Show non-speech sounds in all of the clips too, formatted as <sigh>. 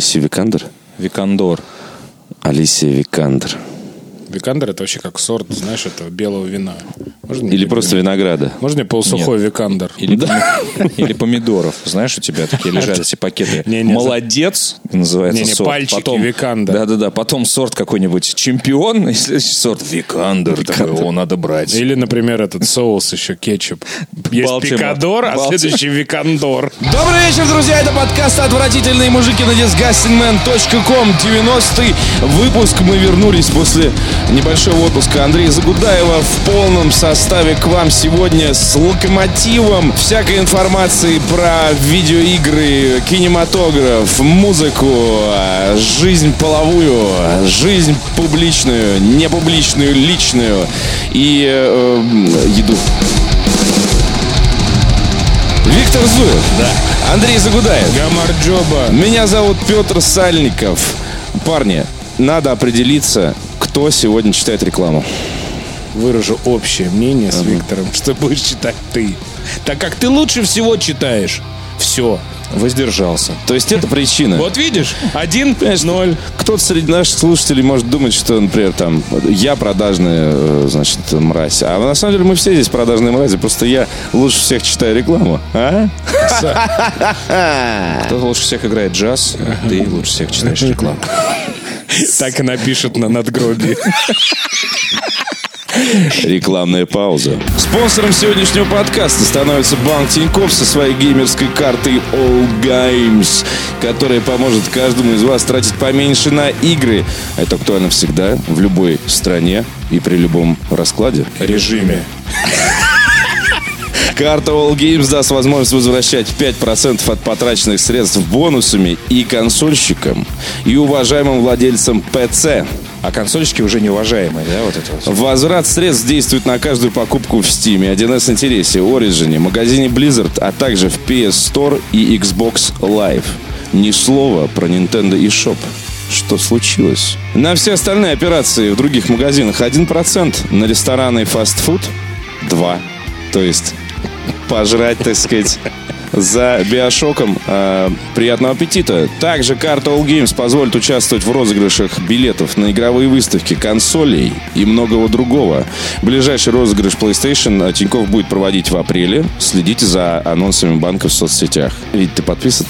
Алисия Викандер? Викандер. Алисия Викандер. Викандер это вообще как сорт, знаешь, этого белого вина. Можно Или не- просто винограда? Можно мне полусухой викандер? Или, поми- или помидоров. Знаешь, у тебя такие лежат эти пакеты. Не-не, Молодец, называется Не-не, сорт. пальчики Потом, Викандер. Да-да-да. Потом сорт какой-нибудь чемпион. <laughs> и следующий сорт Викандер. Такой, Его надо брать. Или, например, этот соус еще, кетчуп. Есть Балтимор. пикадор, а Балтимор. следующий викандер. Добрый вечер, друзья! Это подкаст «Отвратительные мужики» на disgustingman.com 90-й выпуск. Мы вернулись после небольшого отпуска Андрея Загудаева в полном составе к вам сегодня с локомотивом всякой информации про видеоигры, кинематограф, музыку, жизнь половую, жизнь публичную, непубличную, личную и э, еду. Виктор Зуев. Да. Андрей Загудаев. Гамарджоба. Меня зовут Петр Сальников. Парни, надо определиться, кто сегодня читает рекламу. Выражу общее мнение с Виктором, <laughs> что будешь читать ты. Так как ты лучше всего читаешь. Все. Воздержался. То есть это <laughs> причина. Вот видишь, один, <laughs> Понимаешь, ноль. Кто-то среди наших слушателей может думать, что, например, там, я продажная, э, значит, мразь. А на самом деле мы все здесь продажные мрази, просто я лучше всех читаю рекламу. А? Кто лучше всех играет джаз, ты лучше всех читаешь рекламу. <laughs> Так и напишут на надгробии. <laughs> Рекламная пауза. Спонсором сегодняшнего подкаста становится банк Тинькофф со своей геймерской картой All Games, которая поможет каждому из вас тратить поменьше на игры. Это актуально всегда, в любой стране и при любом раскладе. Режиме. <laughs> Карта All Games даст возможность возвращать 5% от потраченных средств бонусами и консольщикам, и уважаемым владельцам ПЦ. А консольщики уже неуважаемые, да, вот это вот? Возврат средств действует на каждую покупку в Steam, 1С Интересе, Origin, магазине Blizzard, а также в PS Store и Xbox Live. Ни слова про Nintendo eShop. Что случилось? На все остальные операции в других магазинах 1%, на рестораны и фастфуд 2%. То есть пожрать, так сказать, за биошоком. Э, приятного аппетита. Также карта All Games позволит участвовать в розыгрышах билетов на игровые выставки, консолей и многого другого. Ближайший розыгрыш PlayStation Тиньков будет проводить в апреле. Следите за анонсами банка в соцсетях. Ведь ты подписан?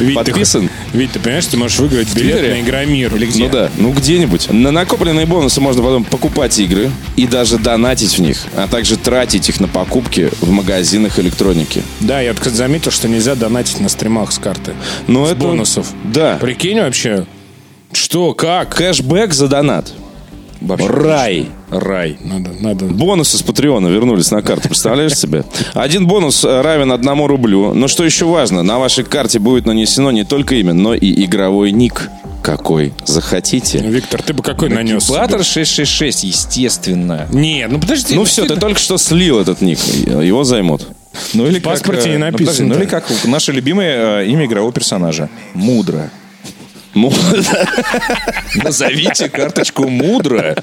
Вить, Подписан? Ты, Вить, ты понимаешь, ты можешь выиграть билет Твиттере? на Игромир. Или Ну да, ну где-нибудь. На накопленные бонусы можно потом покупать игры и даже донатить в них, а также тратить их на покупки в магазинах электроники. Да, я, кстати, заметил, что нельзя донатить на стримах с карты. Но с это- бонусов. Да. Прикинь вообще. Что, как? Кэшбэк за донат. Вообще, Рай. Рай. Надо, надо. Бонусы с Патреона вернулись на карту, представляешь себе? Один бонус э, равен одному рублю. Но что еще важно, на вашей карте будет нанесено не только имя, но и игровой ник. Какой захотите. Виктор, ты бы какой нанес? себе? Платтер 666, естественно. Не, ну подожди. Ну все, ты только что слил этот ник. Его займут. Ну или В паспорте как, не э, написано, подожди, Ну да. или как наше любимое э, имя игрового персонажа. Мудро. Назовите карточку мудро.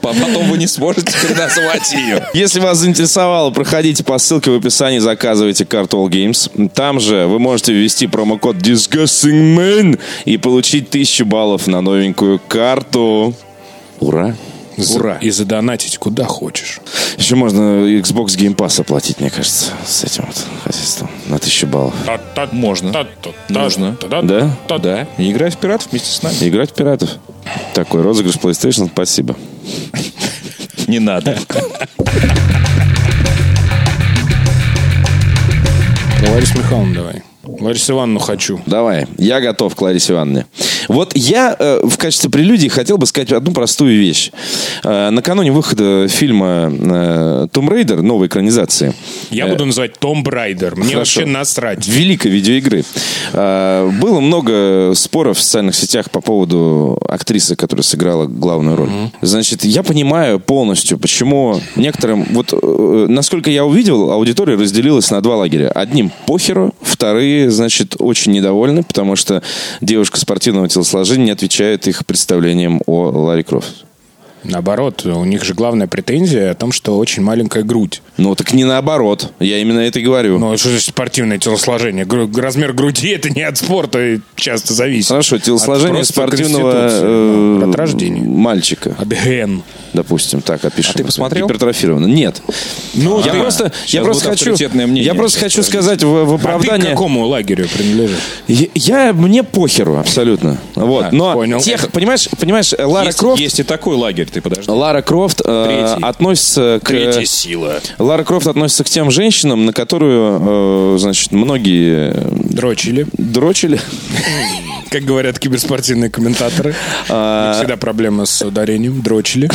по- Потом вы не сможете переназвать ее. Если вас заинтересовало, проходите по ссылке в описании, заказывайте карту All Games. Там же вы можете ввести промокод Disgusting Man и получить 1000 баллов на новенькую карту. Ура! Ура. И задонатить куда хочешь. Еще можно Xbox Game Pass оплатить, мне кажется, с этим вот хозяйством на 1000 баллов. Можно. Нужно. Да? Да. И играть в пиратов вместе с нами. Играть в пиратов. Такой розыгрыш PlayStation, спасибо. Не надо. Лариса Михайловна давай. Ларису Ивановну хочу. Давай, я готов к Ларисе Ивановне. Вот я э, в качестве прелюдии хотел бы сказать одну простую вещь. Э, накануне выхода фильма э, «Tomb Raider», новой экранизации, Я буду называть Tomb Raider. Мне Хорошо. вообще насрать. великой видеоигры, э, было много споров в социальных сетях по поводу актрисы, которая сыграла главную роль. Значит, я понимаю полностью, почему некоторым... Вот, э, насколько я увидел, аудитория разделилась на два лагеря. Одним похеру, вторые, значит, очень недовольны, потому что девушка спортивного телосложения не отвечает их представлениям о Ларри Крофт. Наоборот, у них же главная претензия о том, что очень маленькая грудь. Ну, так не наоборот. Я именно это и говорю. Ну, что значит спортивное телосложение? Гру- размер груди это не от спорта часто зависит. Хорошо, телосложение От спортивного э, от рождения. мальчика, От ген. Допустим, так опишем. А ты посмотрел? Гипертрофированно. Нет. Ну, я просто, я просто хочу, мнение я просто хочу сказать в, в А ты к оправдание. какому лагерю принадлежишь? Я, я- мне похеру абсолютно. Вот, А, но понял. тех, понимаешь, понимаешь, Лара есть, Крофт, есть и такой лагерь, ты подожди. Лара Крофт э, относится к Третья сила. Лара Крофт относится к тем женщинам, на которую, э, значит, многие э, Дрочили. дрочили. Как говорят киберспортивные комментаторы. А, всегда проблема с ударением. Дрочили.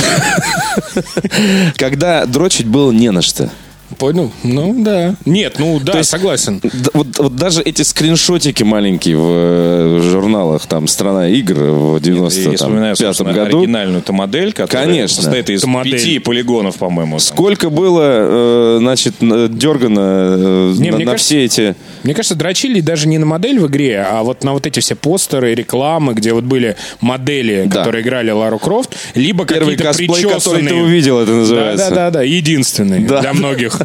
Когда дрочить было не на что. Понял? Ну, да. Нет, ну да, есть- согласен. Вот, вот даже эти скриншотики маленькие в э, журналах, там, «Страна игр» в Я вспоминаю, 95 собственно, году. оригинальную-то модель, которая Конечно. состоит из модель. пяти полигонов, по-моему. там. Сколько было, э, значит, дергано э, Не, на, мне на кажется- все эти... Мне кажется, дрочили даже не на модель в игре, а вот на вот эти все постеры, рекламы, где вот были модели, Да. которые играли Лару Крофт, либо Первый какие-то косплей, который ты увидел, это называется. Да, да, да, да, единственный Да. для многих.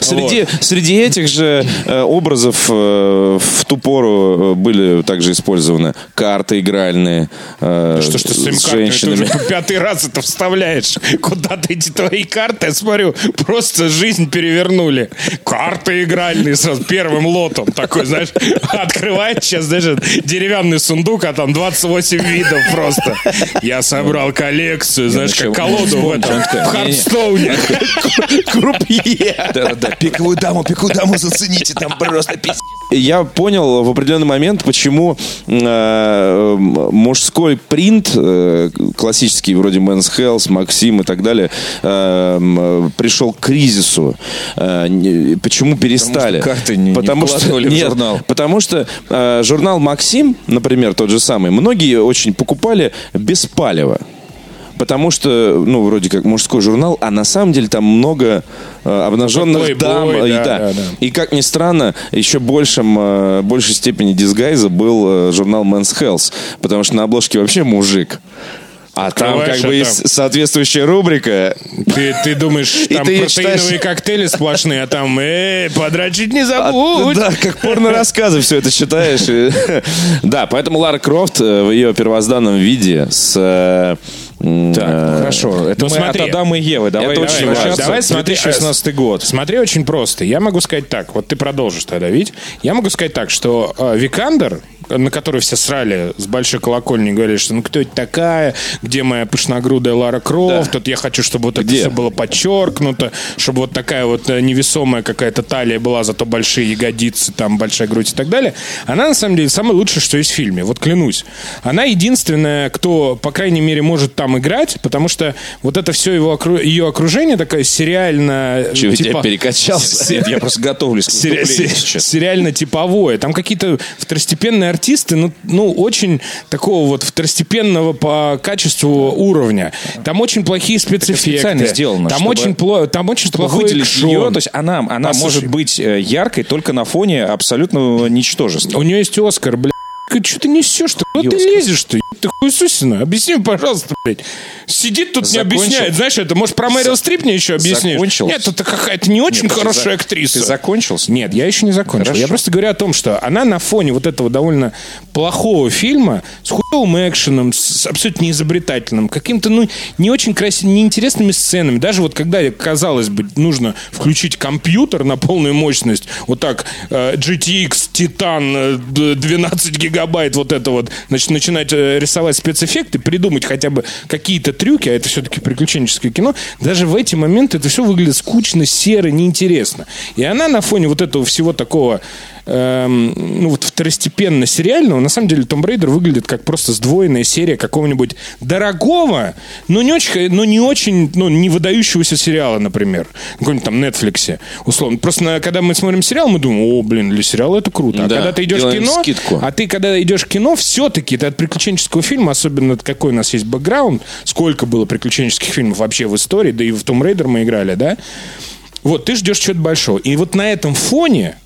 Среди, среди этих же э, образов э, в ту пору э, были также использованы карты игральные э, Что ж ты с с картой, ты женщинами. уже <laughs> пятый раз это вставляешь. Куда-то эти твои карты, я смотрю, просто жизнь перевернули. Карты игральные сразу первым лотом. Такой, знаешь, открывает сейчас, знаешь, деревянный сундук, а там 28 видов просто. Я собрал коллекцию, знаешь, как колоду в этом, в Хардстоуне. <laughs> Крупье. <laughs> Да-да-да, пиковую даму, пиковую даму зацените, там просто пиздец. Я понял в определенный момент, почему э, мужской принт, э, классический, вроде Men's Health, Максим и так далее, э, пришел к кризису. Э, не- почему перестали? карты не- не потому что, вкладывали в нет, журнал. Потому что э, журнал Максим, например, тот же самый, многие очень покупали без палева. Потому что, ну, вроде как мужской журнал, а на самом деле там много э, обнаженных Playboy, дам. да, и, да. да, да. И как ни странно, еще большим, э, большей степени дисгайза был э, журнал Men's Health. Потому что на обложке вообще мужик. А там как бы а есть соответствующая рубрика. Ты, ты думаешь, <laughs> там ты протеиновые читаешь. коктейли сплошные, а там, эй, подрочить не А, забудь. да, как порно-рассказы все это читаешь. <laughs> Да, поэтому Лара Крофт э, в ее первозданном виде с... э, Так, ну, хорошо. Это Ну, мы смотри. от Адама и Евы. Давай Это очень возвращаться важно. Давай смотри, 2016 год. Смотри, очень просто. Я могу сказать так. Вот ты продолжишь тогда, видеть. Я могу сказать так, что э, Викандер, на которую все срали с большой колокольни, говорили, что ну кто это такая, где моя пышногрудая Лара Крофт, вот я хочу, чтобы вот Где? это все было подчеркнуто, чтобы вот такая вот э, невесомая какая-то талия была, зато большие ягодицы, там большая грудь и так далее. Она, на самом деле, самое лучшее, что есть в фильме. Вот клянусь. Она единственная, кто, по крайней мере, может там играть, потому что вот это все его, ее окружение такое сериально... Чего, типа- тебя перекачался? Нет, я просто готовлюсь к Сери- сейчас. сериально типовое. Там какие-то второстепенные артисты, ну, ну, очень такого вот второстепенного по качеству уровня. Там очень плохие спецэффекты. специально сделано, Там чтобы- очень, пло- там очень Чтобы плохой экшон. ее, то есть она, она Послушай. может быть э, яркой только на фоне абсолютного ничтожества. У нее есть Оскар, блядь. Что ты несешь-то? Куда ты Оскар. лезешь-то? Ты хуесусина. Объясни, пожалуйста, блядь. Сидит тут, не Закончил? объясняет. Знаешь, это, может, про Мэрил Стрип мне еще объяснишь? Закончил? Нет, это какая-то не очень Нет, ты хорошая за- актриса. Ты закончился? Нет, я еще не закончил. Хорошо. Я просто говорю о том, что она на фоне вот этого довольно плохого фильма с хуевым экшеном, с абсолютно неизобретательным, каким-то, ну, не очень красивыми, неинтересными сценами. Даже вот когда, казалось бы, нужно включить компьютер на полную мощность, вот так, э, GTX, Titan, э, д- 12 гигабайт, вот это вот, значит, начинать э, рисовать спецэффекты, придумать хотя бы какие-то трюки, а это все-таки приключенческое кино, даже в эти моменты это все выглядит скучно, серо, неинтересно. И она на фоне вот этого всего такого эм, ну вот второстепенно сериального, на самом деле Том Брейдер выглядит как просто сдвоенная серия какого-нибудь дорогого, но не очень, но не очень, ну, не выдающегося сериала, например. На Какой-нибудь там Netflix, условно. Просто на- когда мы смотрим сериал, мы думаем, о, блин, для сериала это круто. А Да, когда ты идешь в кино, скидку. а ты когда идешь в кино, все-таки это от приключенческого фильма, особенно какой у нас есть бэкграунд, сколько было приключенческих фильмов вообще в истории, да и в Том Рейдер мы играли, да? Вот, ты ждешь чего-то большого. И вот на этом фоне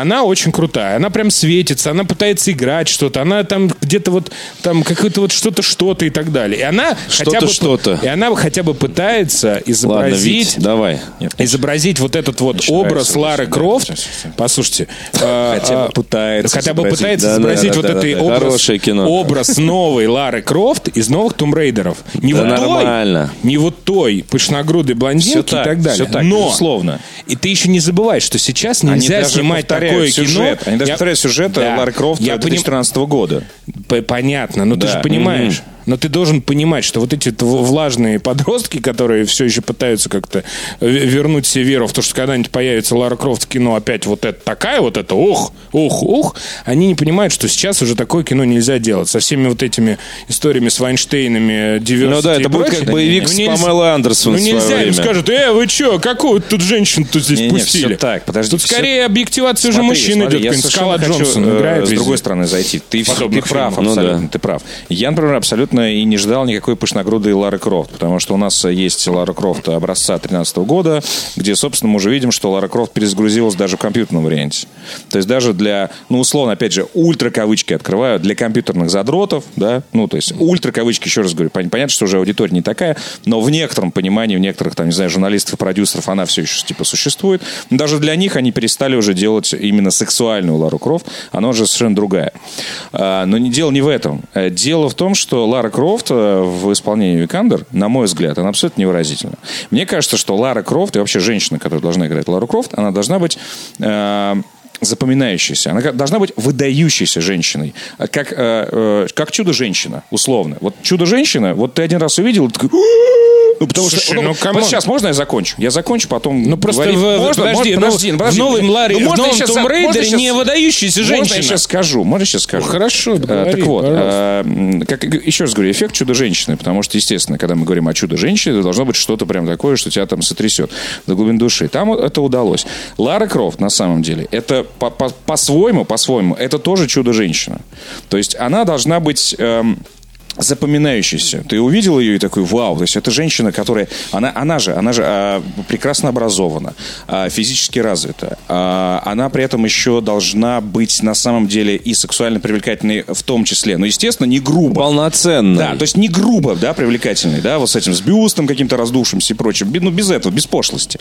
она очень крутая. Она прям светится, она пытается играть что-то, она там где-то вот там какое-то вот что-то, что-то и так далее. И она хотя Что-то, бы... что-то. И она хотя бы пытается Ладно, изобразить... Вить, давай. изобразить вот этот вот Начинается образ Лары Крофт. сейчас, сейчас. Послушайте. Хотя бы э, пытается Хотя бы пытается изобразить вот этот образ, образ новой Лары Крофт из новых Tomb Raider ов. Не вот той, не вот той пышногрудой блондинки и так, далее. Но, безусловно. и ты еще не забывай, что сейчас нельзя снимать такое сюжет. кино. Они даже Я- сюжет Да. Лары Крофт Я поним- 2013 года. Понятно, но ты Да. же понимаешь. Но ты должен понимать, что вот эти влажные подростки, которые все еще пытаются как-то вернуть себе веру в то, что когда-нибудь появится Лара Крофт в кино опять вот это такая вот это, ух, ух, ух, они не понимают, что сейчас уже такое кино нельзя делать. Со всеми вот этими историями с Вайнштейнами, diversity Ну да, это будет как боевик Ну с Памелой Андерсон Ну нельзя, им скажут, э, вы что, какую тут женщину тут здесь пустили? так, подожди, Тут скорее объективация уже мужчин идет, я Скала хочу, Джонсон э, играет С другой стороны зайти. Ты, прав. Ну абсолютно, ты прав. Я, например, абсолютно и не ждал никакой пышногрудой Лары Крофт, потому что у нас есть Лара Крофт образца 2013 года, где, собственно, мы уже видим, что Лара Крофт перезагрузилась даже в компьютерном варианте. То есть даже для, ну, условно, опять же, ультра кавычки открываю, для компьютерных задротов, да, ну, то есть ультра кавычки, еще раз говорю, пон- понятно, что уже аудитория не такая, но в некотором понимании, в некоторых, там, не знаю, журналистов и продюсеров она все еще, типа, существует. Но даже для них они перестали уже делать именно сексуальную Лару Крофт, она уже совершенно другая. А, Но не, дело не в этом. Э, Дело в том, что Лара Крофт э, в исполнении Викандер, на мой взгляд, она абсолютно невыразительна. Мне кажется, что Лара Крофт и вообще женщина, которая должна играть Лару Крофт, она должна быть э, запоминающейся. Она должна быть выдающейся женщиной. А Как, э, э, как чудо-женщина, условно. Вот чудо-женщина, вот ты один раз увидел, такой... Ну, потому Слушай, что... ну, вот come on. сейчас можно я закончу? Я закончу, потом... Ну просто говорить. в, Можно? подожди, Можно? ну, подожди, подожди. в новом Ларе, Ну, в можно новом Том можно Рейдере щас- не выдающаяся Можно женщина. я сейчас скажу? Можно я сейчас скажу? Ну, хорошо, Э, говори, так вот, м, как, еще раз говорю, эффект чудо-женщины, потому что, естественно, когда мы говорим о чудо-женщине, это должно быть что-то прям такое, что тебя там сотрясет до глубин души. Там это удалось. Лара Крофт, на самом деле, это по- по- по-своему, по-своему, это тоже чудо-женщина. То есть она должна быть... эм, запоминающейся. Ты увидел ее и такой, вау, то есть это женщина, которая, она, она же, она же а, прекрасно образована, а, физически развита, а, она при этом еще должна быть на самом деле и сексуально привлекательной в том числе, но естественно не грубо. Полноценно. Да, то есть не грубо, да, привлекательный, да, вот с этим, с бюстом каким-то раздувшимся и прочим, ну, без этого, без пошлости.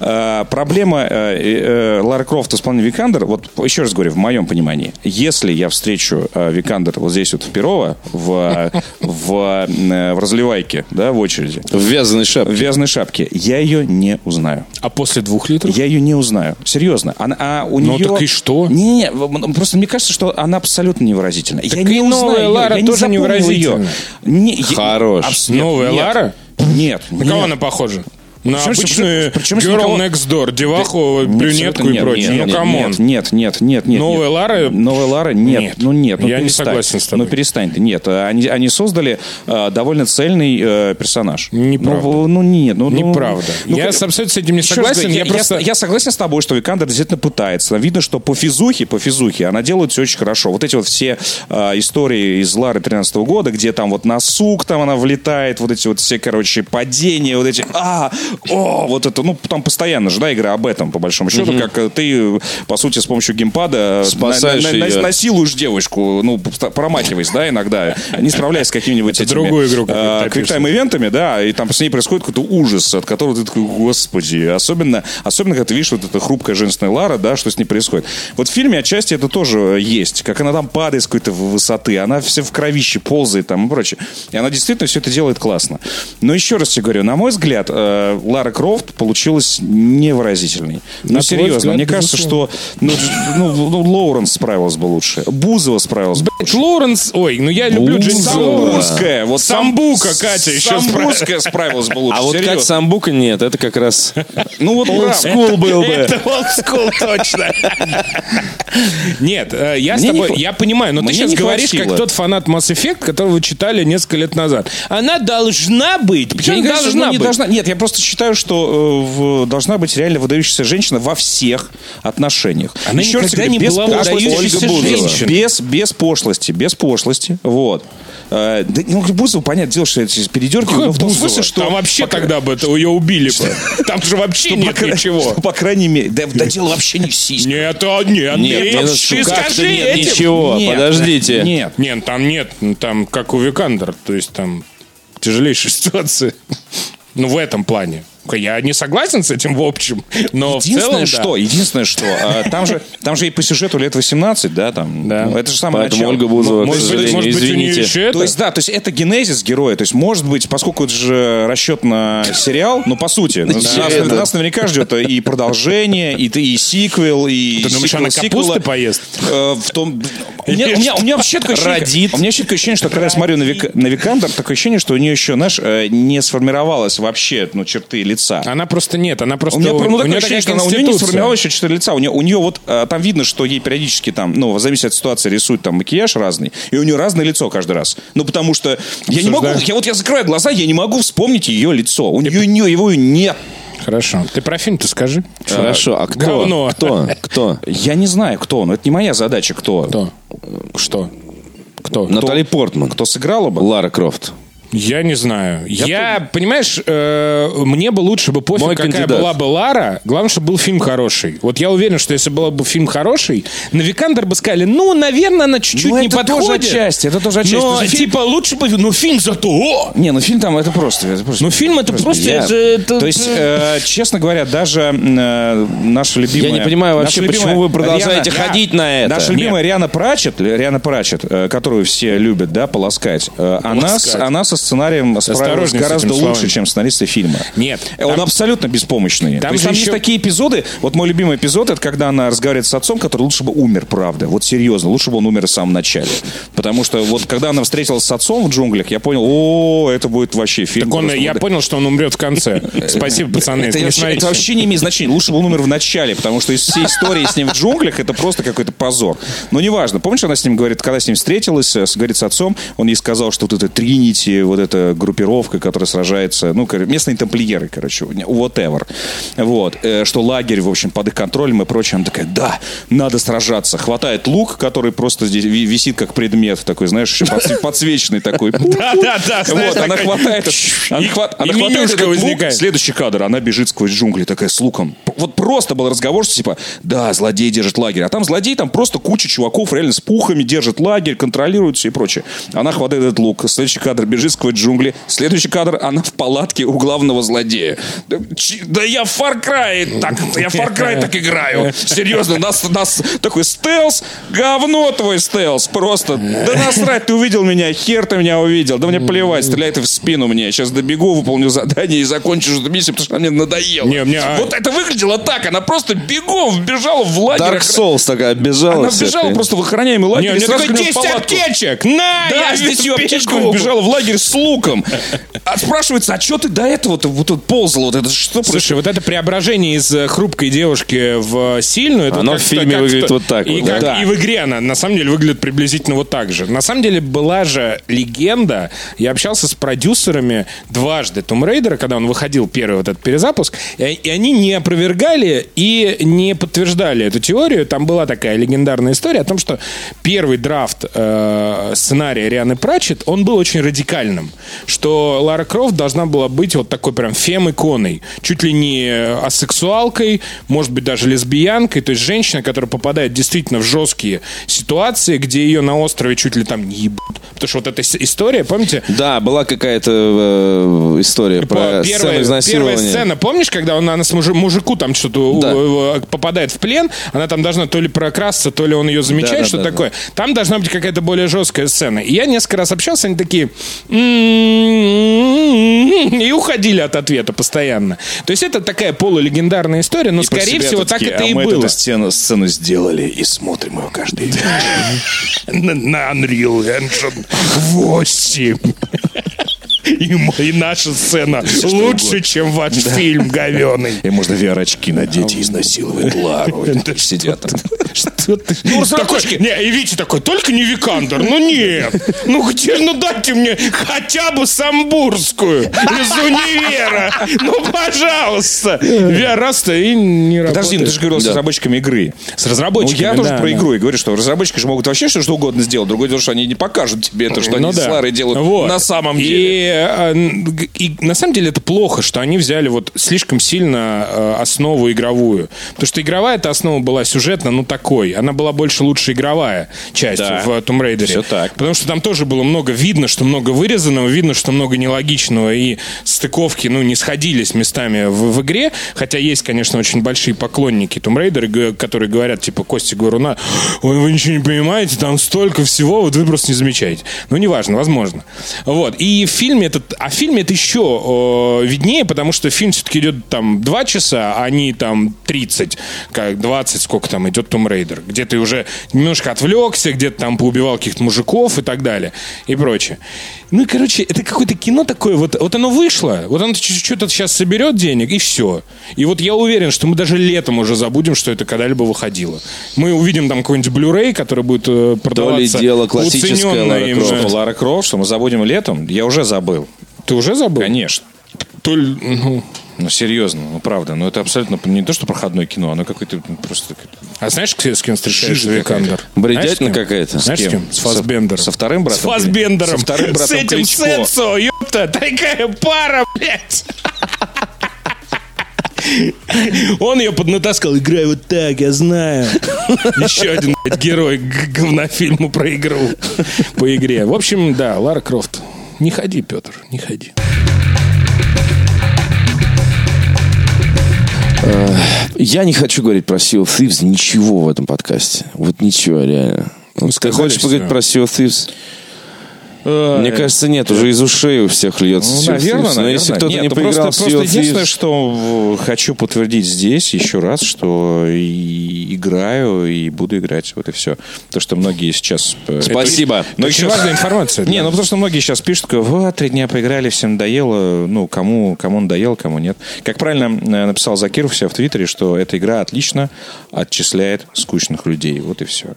А, проблема э, э, Лары Крофт в исполнении Викандер, вот еще раз говорю, в моем понимании, если я встречу э, Викандер вот здесь вот в Перово, в, в, э, в разливайке, да, в очереди, В вязаной в шапке. вязаной шапке, я ее не узнаю. А после двух литров? Я ее не узнаю. Серьезно. Она, а у Ну, нее... так и что? Не, не, просто мне кажется, что она абсолютно невыразительна. я и не новая узнаю Лара я не тоже запомнил невыразительна. её. Не, я- Хорош. абс- нет, Новая нет. Лара? Нет. На нет. кого она похожа? На Причем- обычную причем- причем Girl никого- Next Door, деваху, Нет, брюнетку абсолютно и прочее. нет, ну, нет, come on. Нет, нет, нет, нет, нет. Новая нет. Лара? Новая Лара? Нет. Нет. Ну нет, ну Я не перестань. согласен с тобой. Ну перестань ты. Нет, а они, они создали э, довольно цельный э, персонаж. Неправда. Ну, ну нет. Ну, ну, Неправда. ну, я как- абсолютно с этим не согласен. Я, я, просто... я согласен с тобой, что Викандер действительно пытается. Видно, что по физухе, по физухе она делает все очень хорошо. Вот эти вот все э, истории из Лары 13 года, где там вот на сук там она влетает, вот эти вот все, короче, падения, вот эти, а, о, вот это, ну, там постоянно же, да, игра об этом, по большому счету, как э, ты, по сути, с помощью геймпада э, Спасаешь на- на- на- насилуешь девушку, ну, промахиваясь, да, иногда, не справляясь с какими-нибудь этими другую игру описываешь. квиктайм-ивентами, да, и там с ней происходит какой-то ужас, от которого ты такой, господи, особенно, особенно, когда ты видишь вот эта хрупкая женственная Лара, да, что с ней происходит. Вот в фильме отчасти это тоже есть, как она там падает с какой-то высоты, она все в кровище ползает там и прочее. И она действительно все это делает классно. Но еще раз тебе говорю, на мой взгляд, э, Лара Крофт получилась невыразительной. Ну, На серьезно, взгляд, мне кажется, что ну, ну, ну, Лоуренс справилась бы лучше, Бузова справилась бы Блядь, Лоуренс, ой, ну я люблю Лоуренс. Самбурская. Вот Самбука, Катя, еще Самбурская справилась бы лучше. <laughs> А вот как самбука нет, это как раз Ну вот олдскул был бы. Это олдскул точно. Нет, э, я с тобой, я понимаю, но ты сейчас говоришь, как тот фанат Mass Effect, которого вы читали несколько лет назад. Она должна быть. Почему должна быть? Нет, я просто считаю, что э, в- должна быть реально выдающаяся женщина во всех отношениях. Она Еще раз говорю, не без была пошлости, Ольга без, без пошлости, без пошлости, вот. Э, Да, ну, Бузова, понятное дело, что я передергиваю, Какое но в том Бузова? смысле, что... Там вообще по кра- тогда бы это ее убили бы. Там же вообще нет ничего. по крайней мере, да, дело вообще не в сиськах. Нет, а, нет, Нет, ты как-то скажи ничего. Подождите. Нет. Нет, там нет, ну, там как у Викандер, то есть там тяжелейшая <laughs> ситуация. Ну, в этом плане. Я не согласен с этим в общем, но в Единственное, целом, что, единственное, что, а, там же, там же и по сюжету лет 18, да, там, Да. ну, это же самое Поэтому начало. Ольга Бузова, Может может быть, у нее извините. еще это? То есть, да, то есть это генезис героя. То есть, может быть, поскольку это же расчет на сериал, ну, по сути, нас, нас наверняка ждет и продолжение, и, и сиквел, и Ты думаешь, сиквел она капусты поест? Э, в том... У меня, у, меня, у меня вообще такое ощущение, у меня вообще такое ощущение, что когда я смотрю на, Вик, на Викандер, такое ощущение, что у нее еще, знаешь, э, не сформировалось вообще ну, черты лица. Она просто нет, она просто... У меня, ну, такое нее ощущение, что она, у нее не сформировалось еще черты лица. У нее, у нее вот э, там видно, что ей периодически там, ну, в зависимости от ситуации рисуют там макияж разный, и у нее разное лицо каждый раз. Ну, потому что я не могу, Обсуждаем. я вот я закрываю глаза, я не могу вспомнить ее лицо. У нее, у нее его нет. Хорошо. Ты про фильм-то скажи. Хорошо, а кто? Говно. Кто? Кто? Я не знаю, кто он. Это не моя задача, кто. Кто? Что? Кто? Натали Портман. Кто сыграла бы? Лара Крофт. Я не знаю. Я, понимаешь, э, мне бы лучше бы пофиг, Мой какая кандидат. была бы Лара. Главное, чтобы был фильм хороший. Вот я уверен, что если был бы фильм хороший, на Викандер бы сказали, ну, наверное, она чуть-чуть Ну, не это тоже подходит. отчасти, это тоже отчасти. Но, фильм- типа, лучше бы... Ну, фильм зато... О! Не, ну фильм там это просто. Это просто Ну, фильм это просто... Я- это- это- То есть, э, честно говоря, даже э, наша любимая... Я не понимаю вообще, любимая почему вы продолжаете Риана- ходить на это. Наша любимая Риана Прачет, Риана Прачет, э, которую все любят, да, полоскать, э, она, она со сценарием справилась гораздо лучше, чем сценаристы фильма. Нет, Э, Он там- абсолютно беспомощный. Там То есть там еще- есть такие эпизоды, вот мой любимый эпизод, это когда она разговаривает с отцом, который лучше бы умер, правда. Вот серьезно, лучше бы он умер в самом начале. Потому что вот когда она встретилась с отцом в джунглях, я понял, о, это будет вообще фильм. Так он, просто я понял, что он умрет в конце. Спасибо, пацаны. это, вообще, это вообще не имеет значения. Лучше бы он умер в начале, потому что из всей истории с ним в джунглях это просто какой-то позор. Но неважно. Помнишь, она с ним говорит, когда с ним встретилась, э, говорит с отцом, он ей сказал, что вот это Тринити, вот эта группировка, которая сражается, ну, местные тамплиеры, короче, whatever. Вот. э, Что лагерь, в общем, под их контролем и прочее. Она такая, да, надо сражаться. Хватает лук, который просто здесь ви- висит как предмет такой, знаешь, еще подсве- <laughs> подсвеченный такой. Да, да, да. Вот, она хватает, она, хватает этот лук, следующий кадр, она бежит сквозь джунгли такая с луком. Вот просто был разговор, что типа, да, злодей держит лагерь, а там злодей, там просто куча чуваков реально с пухами держит лагерь, контролирует все и прочее. Она хватает этот лук, следующий кадр бежит сквозь джунгли, следующий кадр, она в палатке у главного злодея. Да, чи- да я в Far Cry так, я в Far Cry так играю. Серьезно, нас, нас такой стелс, говно твой стелс, просто. Да насрать, ты увидел меня, хер ты меня увидел, да мне плевать, стреляй ты в спину мне, сейчас добегу, выполню задание и закончу эту миссию, потому что она мне надоело. Не, мне, а- Вот это выглядело так, она просто бегом вбежала в лагерь. Dark Souls такая бежала. Она вбежала просто в охраняемый лагерь Не, у и меня сразу такой к нему в 10 палатку. аптечек! На, Да, я с десятью бегу. аптечками вбежала в лагерь с луком. А спрашивается, а что ты до этого-то вот тут ползала? Вот это что Слушай, вот это преображение из э, хрупкой девушки в сильную, это Оно в фильме выглядит вот так И, вот, как- да. и в игре она на самом деле выглядит приблизительно вот так же. На самом деле была же легенда. Я общался с продюсерами дважды Tomb Raider, когда он выходил первый вот этот перезапуск, и, и они не опровергали и не подтверждали эту теорию. Там была такая легендарная история о том, что первый драфт э, сценария Рианы Пратчет, он был очень радикальным, что Лара Крофт должна была быть вот такой прям фем-иконой, чуть ли не асексуалкой, может быть даже лесбиянкой, то есть женщина, которая попадает действительно в жесткие ситуации, где ее на острове чуть ли там не ебут. Потому что вот эта история, помните, Да, была какая-то э, история про по- сцену первая, изнасилования. первая сцена, помнишь, когда она, она с мужи- мужику там что-то Да. попадает в плен, она там должна то ли прокрасться, то ли он ее замечает, Да, да, что да, такое. Там должна быть какая-то более жесткая сцена. И я несколько раз общался, они такие «М-м-м-м-м», и уходили от ответа постоянно. То есть это такая полулегендарная история, но, скорее всего, так это и мы было. эту сцену, сцену сделали и смотрим ее каждый день. <laughs> На, Unreal Engine 8. И, и наша сцена лучше, чем ваш фильм говеный. И можно VR-очки надеть и изнасиловать Лару. <laughs> Сидят там. Вот ты- Ну, такой, не, и Витя такой, только не Викандер, ну нет. Ну где, ну дайте мне хотя бы самбурскую из универа. Ну, пожалуйста. VR раз-то и не Подожди, ну работает. ты же говорил с разработчиками игры. С разработчиками, Ну, я тоже да, про да. игру и говорю, что разработчики же могут вообще что, что угодно сделать. Другое дело, что они не покажут тебе это, что Ну они да. с Ларой делают Вот. на самом деле. э, И, на самом деле это плохо, что они взяли вот слишком сильно э, основу игровую. Потому что игровая эта основа была сюжетно, ну такой. Она была больше лучше игровая часть Да. в Tomb Raider. Всё так. Потому что там тоже было много видно, что много вырезанного, видно, что много нелогичного. И стыковки, ну, не сходились местами в, в игре. Хотя есть, конечно, очень большие поклонники Tomb Raider, которые говорят, типа, Кости Говоруна, ой, вы ничего не понимаете, там столько всего, вот вы просто не замечаете. Ну, неважно, возможно. Вот. И в фильме этот, а в фильме это еще э, виднее, потому что фильм все-таки идет там 2 часа, а не там 30, как 20, сколько там идет Tomb Raider. Где ты уже немножко отвлекся, где-то там поубивал каких-то мужиков и так далее, и прочее. Ну и, короче, это какое-то кино такое, вот, вот оно вышло, вот оно что-то сейчас соберет денег, и все. И вот я уверен, что мы даже летом уже забудем, что это когда-либо выходило. Мы увидим там какой-нибудь Blu-ray, который будет э, продаваться дело классическое Лара именно. Крофт. Что, Лара Крофт, что мы забудем летом, я уже забыл. Ты уже забыл? Конечно. То ли- ну, Ну, серьезно, ну, правда. Ну, это абсолютно не то, что проходное кино, оно какое-то просто... А знаешь, с с кем встречаешься Викандер? Бредятина какая-то. Знаешь, с кем? С Фасбендером. Со вторым братом? С Фасбендером. Со вторым братом С этим Кличко. Сенсо, ёпта, такая пара, блядь. Он ее поднатаскал, играй вот так, я знаю. Еще один блядь, герой говнофильма про игру. По игре. В общем, да, Лара Крофт. Не ходи, Петр, не ходи. Я не хочу говорить про Sea of Thieves ничего в этом подкасте. Вот ничего, реально. Вот ты хочешь поговорить про Sea of Thieves? Мне кажется, нет, уже из ушей у всех льется Ну, наверное. Но наверное. если кто-то Нет, не ну, поиграл просто, в Sea единственное, что э, хочу подтвердить здесь еще раз, что и играю, и буду играть. Вот и все. То, что многие сейчас... э, Спасибо. это- Но еще важная информация. Не, ну потому что многие сейчас пишут, вот, три дня поиграли, всем надоело. Ну, кому, кому надоело, кому нет. Как правильно э, написал Закиров у себя в Твиттере, что эта игра отлично отчисляет скучных людей. Вот и все.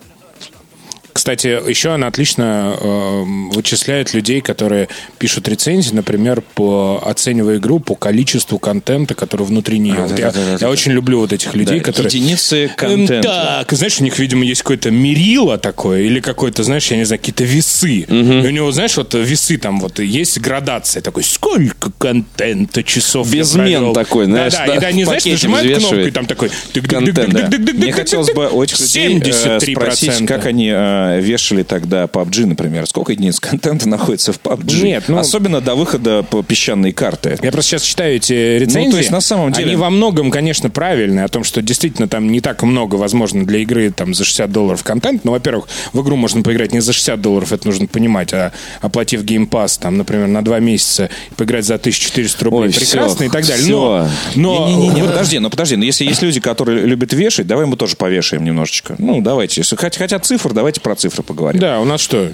Кстати, еще она отлично э, вычисляет людей, которые пишут рецензии, например, по оценивая игру по количеству контента, который внутри нее. А, Вот да, я да, да, я да. очень люблю вот этих людей, Да, которые... единицы Эм, контента. Так, знаешь, у них, видимо, есть какое-то мерило такое, или какой-то, знаешь, я не знаю, какие-то весы. И у него, знаешь, вот весы там вот есть градация такой, сколько контента часов Безмен такой, знаешь, Да-да, да, и да, в знаешь, пакете нажимают кнопку, и там такой... контент, да. Мне хотелось бы людей 73%. спросить, как они э, вешали тогда PUBG, например. Сколько единиц контента <laughs> находится в PUBG? Нет, ну- Особенно до выхода по песчаной карты. Я просто сейчас читаю эти рецензии. Ну, то есть, на самом деле- Они во многом, конечно, правильные, о том, что действительно там не так много, возможно, для игры там за 60 долларов контент. Но, во-первых, в игру можно поиграть не за 60 долларов, это нужно понимать, а оплатив Game Pass, там, например, на два месяца, поиграть за 1400 рублей, Ой, прекрасно всё, и так далее. всё. Но, но Не-не-не, вот- <laughs> подожди, ну подожди, ну если есть люди, которые любят вешать, давай мы тоже повешаем немножечко. Ну, давайте. Если хот- хотят цифр, давайте про цифры поговорим. да, у нас что?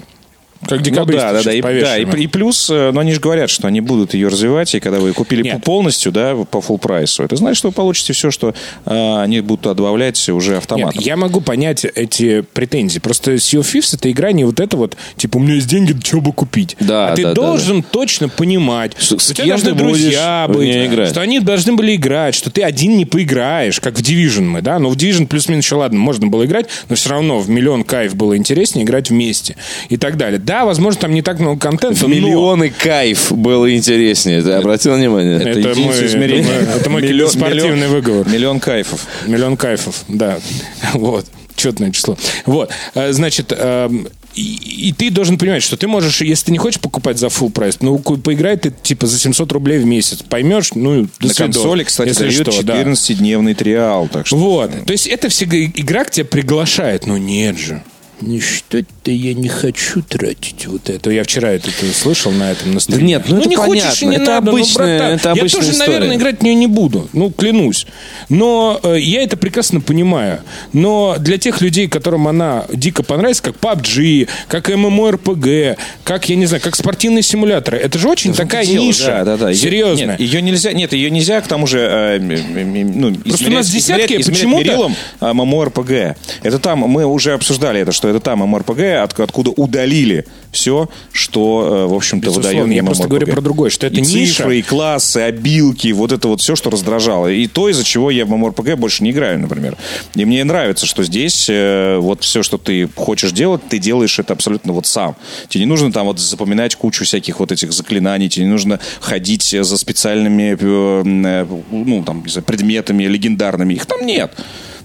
Как Ну декабристы да, да, да, сейчас и, да, и, и плюс, э, но они же говорят, что они будут ее развивать, и когда вы купили Нет. полностью, да, по full прайсу, это значит, что вы получите все, что э, они будут добавлять уже автоматом. Нет, я могу понять эти претензии. Просто Sea of Thieves это игра не вот это вот, типа, у меня есть деньги, что бы купить. Да, а ты да, да, должен точно понимать, Что- что у тебя должны друзья быть, что они должны были играть, что ты один не поиграешь, как в Division мы, да? Но в Division плюс-минус еще ладно, можно было играть, но все равно в миллион кайф было интереснее играть вместе и так далее. Да, возможно, там не так много контента, В но... миллионы кайф было интереснее. Ты обратил внимание? Это, единица мой, это измерения. мой- это мой Миллион- спортивный миллион- выговор. Миллион кайфов. Миллион кайфов, да. <laughs> Вот. Четное число. Вот. Э, Значит, эм, и, и ты должен понимать, что ты можешь, если ты не хочешь покупать за full прайс, ну, поиграй ты, типа, за 700 рублей в месяц. Поймешь, ну, до На свидос, консоли, кстати, если дают что, да. 14-дневный триал, так что... Вот. То есть это всегда игра к тебя приглашает. Ну, нет же. Ну что-то я не хочу тратить вот это. Я вчера это, это слышал на этом Да нет, ну, это не понятно. хочешь, и не это надо, ну, обычная, братан. это Я обычная тоже, история. наверное, играть в нее не буду. Ну, клянусь. Но э, я это прекрасно понимаю. Но для тех людей, которым она дико понравится, как PUBG, как MMORPG, как, я не знаю, как спортивные симуляторы, это же очень такая Дело, ниша. Да, да, да. Серьезно. Нет, ее нельзя, нет, ее нельзя, к тому же, э, м- м- ну, Просто у нас десятки, почему-то- мерилом э, MMORPG. Это там, мы уже обсуждали это, что это там MMORPG, от- откуда удалили все, что, э, в общем-то, выдает я просто говорю про другое, что это и ниша. цифры, и классы, обилки, вот это вот все, что раздражало. И то, из-за чего я в MMORPG больше не играю, например. И мне нравится, что здесь э, вот все, что ты хочешь делать, ты делаешь это абсолютно вот сам. Тебе не нужно там вот запоминать кучу всяких вот этих заклинаний, тебе не нужно ходить за специальными э, э, ну, там, предметами легендарными. Их там нет.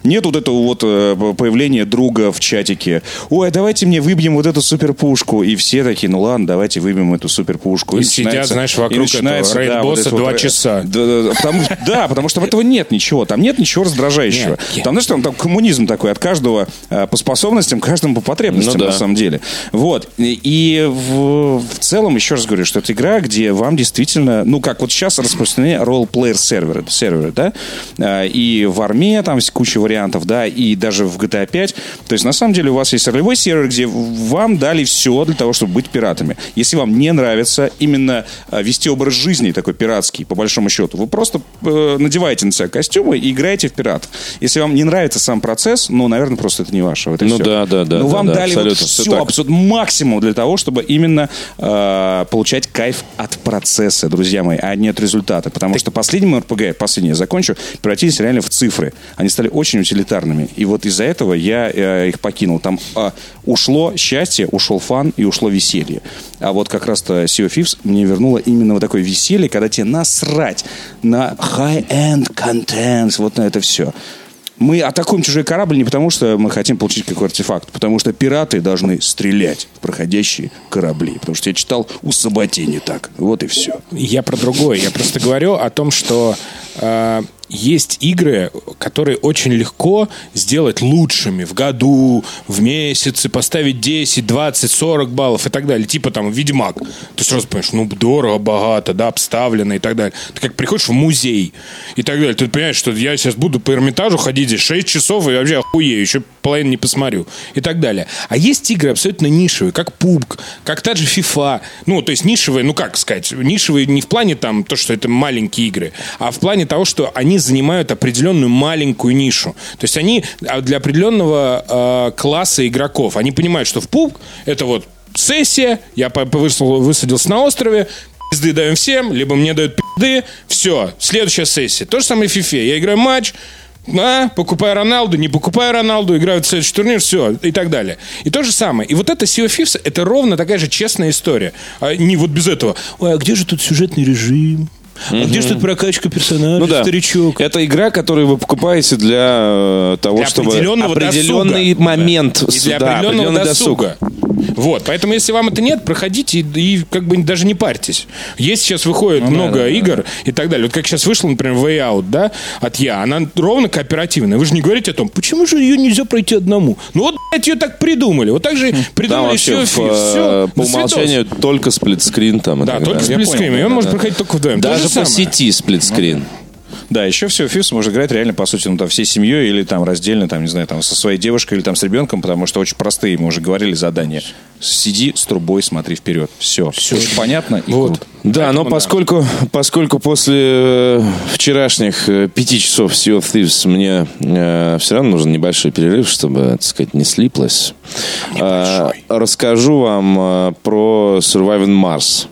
Нет вот этого вот э, появления друга в чатике. Ой, а давайте мне выбьем вот эту суперпушку. И все такие, ну ладно, давайте выбьем эту суперпушку. И сидят, начинается- знаешь, и вокруг начинается, этого да, вот это два вот, э, часа. Да, да, потому, да, потому что этого нет ничего. Там нет ничего раздражающего. Нет. Там, знаешь, там, там коммунизм такой от каждого э, по способностям, каждому по потребностям, Ну да. на самом деле. Вот. И, и в, в целом, еще раз говорю, что это игра, где вам действительно, ну, как вот сейчас распространены ролл-плеер серверы, да, Э, и в армии там куча вариантов, да, и даже в GTA 5. То есть, на самом деле, у вас есть ролевой сервер, где вам дали все для того, чтобы быть пиратами. Если вам не нравится именно э, вести образ жизни такой пиратский, по большому счету, вы просто э, надеваете на себя костюмы и играете в пиратов. Если вам не нравится сам процесс, ну, наверное, просто это не ваше. Вот и Ну всё. да, да, да, Но да, вам да, дали вот абсолютно, всё все, так. абсолютно максимум для того, чтобы именно э, получать кайф от процесса, друзья мои, а не от результата. Потому что последним РПГ, последний я закончу, превратились реально в цифры. Они стали очень утилитарными. И вот из-за этого я э, их покинул. Там э, ушло счастье, ушел фан и ушло веселье. А вот как раз-то Sea of Thieves мне вернуло именно вот такое веселье, когда тебе насрать на high-end content, вот на это все. Мы атакуем чужой корабль не потому, что мы хотим получить какой артефакт, потому что пираты должны стрелять в проходящие корабли. Потому что я читал у Сабатини так. Вот и все. Я про другое. Я просто говорю о том, что есть игры, которые очень легко сделать лучшими в году, в месяце, поставить 10, 20, 40 баллов и так далее. Типа там Ведьмак. Ты сразу понимаешь, ну дорого, богато, да, обставлено и так далее. Ты как приходишь в музей и так далее. Ты понимаешь, что я сейчас буду по Эрмитажу ходить здесь 6 часов и вообще охуею, еще половину не посмотрю и так далее. А есть игры абсолютно нишевые, как PUBG, как та же FIFA. Ну, то есть нишевые, ну как сказать, нишевые не в плане там то, что это маленькие игры, а в плане того, что они занимают определенную маленькую нишу. То есть они а, для определенного э, класса игроков, они понимают, что в PUBG это вот сессия, я по- по- высадил- высадился на острове, пизды даем всем, либо мне дают пизды, все, следующая сессия. То же самое в FIFA. Я играю матч, а, покупаю Роналду, не покупаю Роналду, играю в следующий турнир, все, и так далее. И то же самое. И вот это Sea of Thieves, это ровно такая же честная история. А не вот без этого. Ой, а где же тут сюжетный режим? А где же тут прокачка персонажа, Ну да. старичок? Это игра, которую вы покупаете для э, того, Для чтобы определенного определенный досуга. момент, И для да, определенного определенный досуга. Вот, поэтому если вам это нет, проходите и, и как бы даже не парьтесь. Есть сейчас выходит Ну много игр и так далее. Вот как сейчас вышла, например, Way Out, да, от Я, она ровно кооперативная. Вы же не говорите о том, почему же ее нельзя пройти одному? Ну вот, блядь, ее так придумали. Вот так же Там придумали все. в, э, по умолчанию только сплитскрин там. и Да, так только сплитскрин. И он может проходить только вдвоем. То Даже же по сети сплитскрин. Да, еще все Фифс можно играть реально, по сути, ну, там, всей семьей или там раздельно, там, не знаю, там, со своей девушкой или там с ребенком, потому что очень простые, мы уже говорили, задания. Сиди с трубой, смотри вперед. Все. Все очень понятно и Вот. круто. Да, но поскольку, поскольку после э, вчерашних э, пяти часов Sea of Thieves мне все равно нужен небольшой перерыв, чтобы, так сказать, не слиплось, э, расскажу вам э, про Surviving Mars.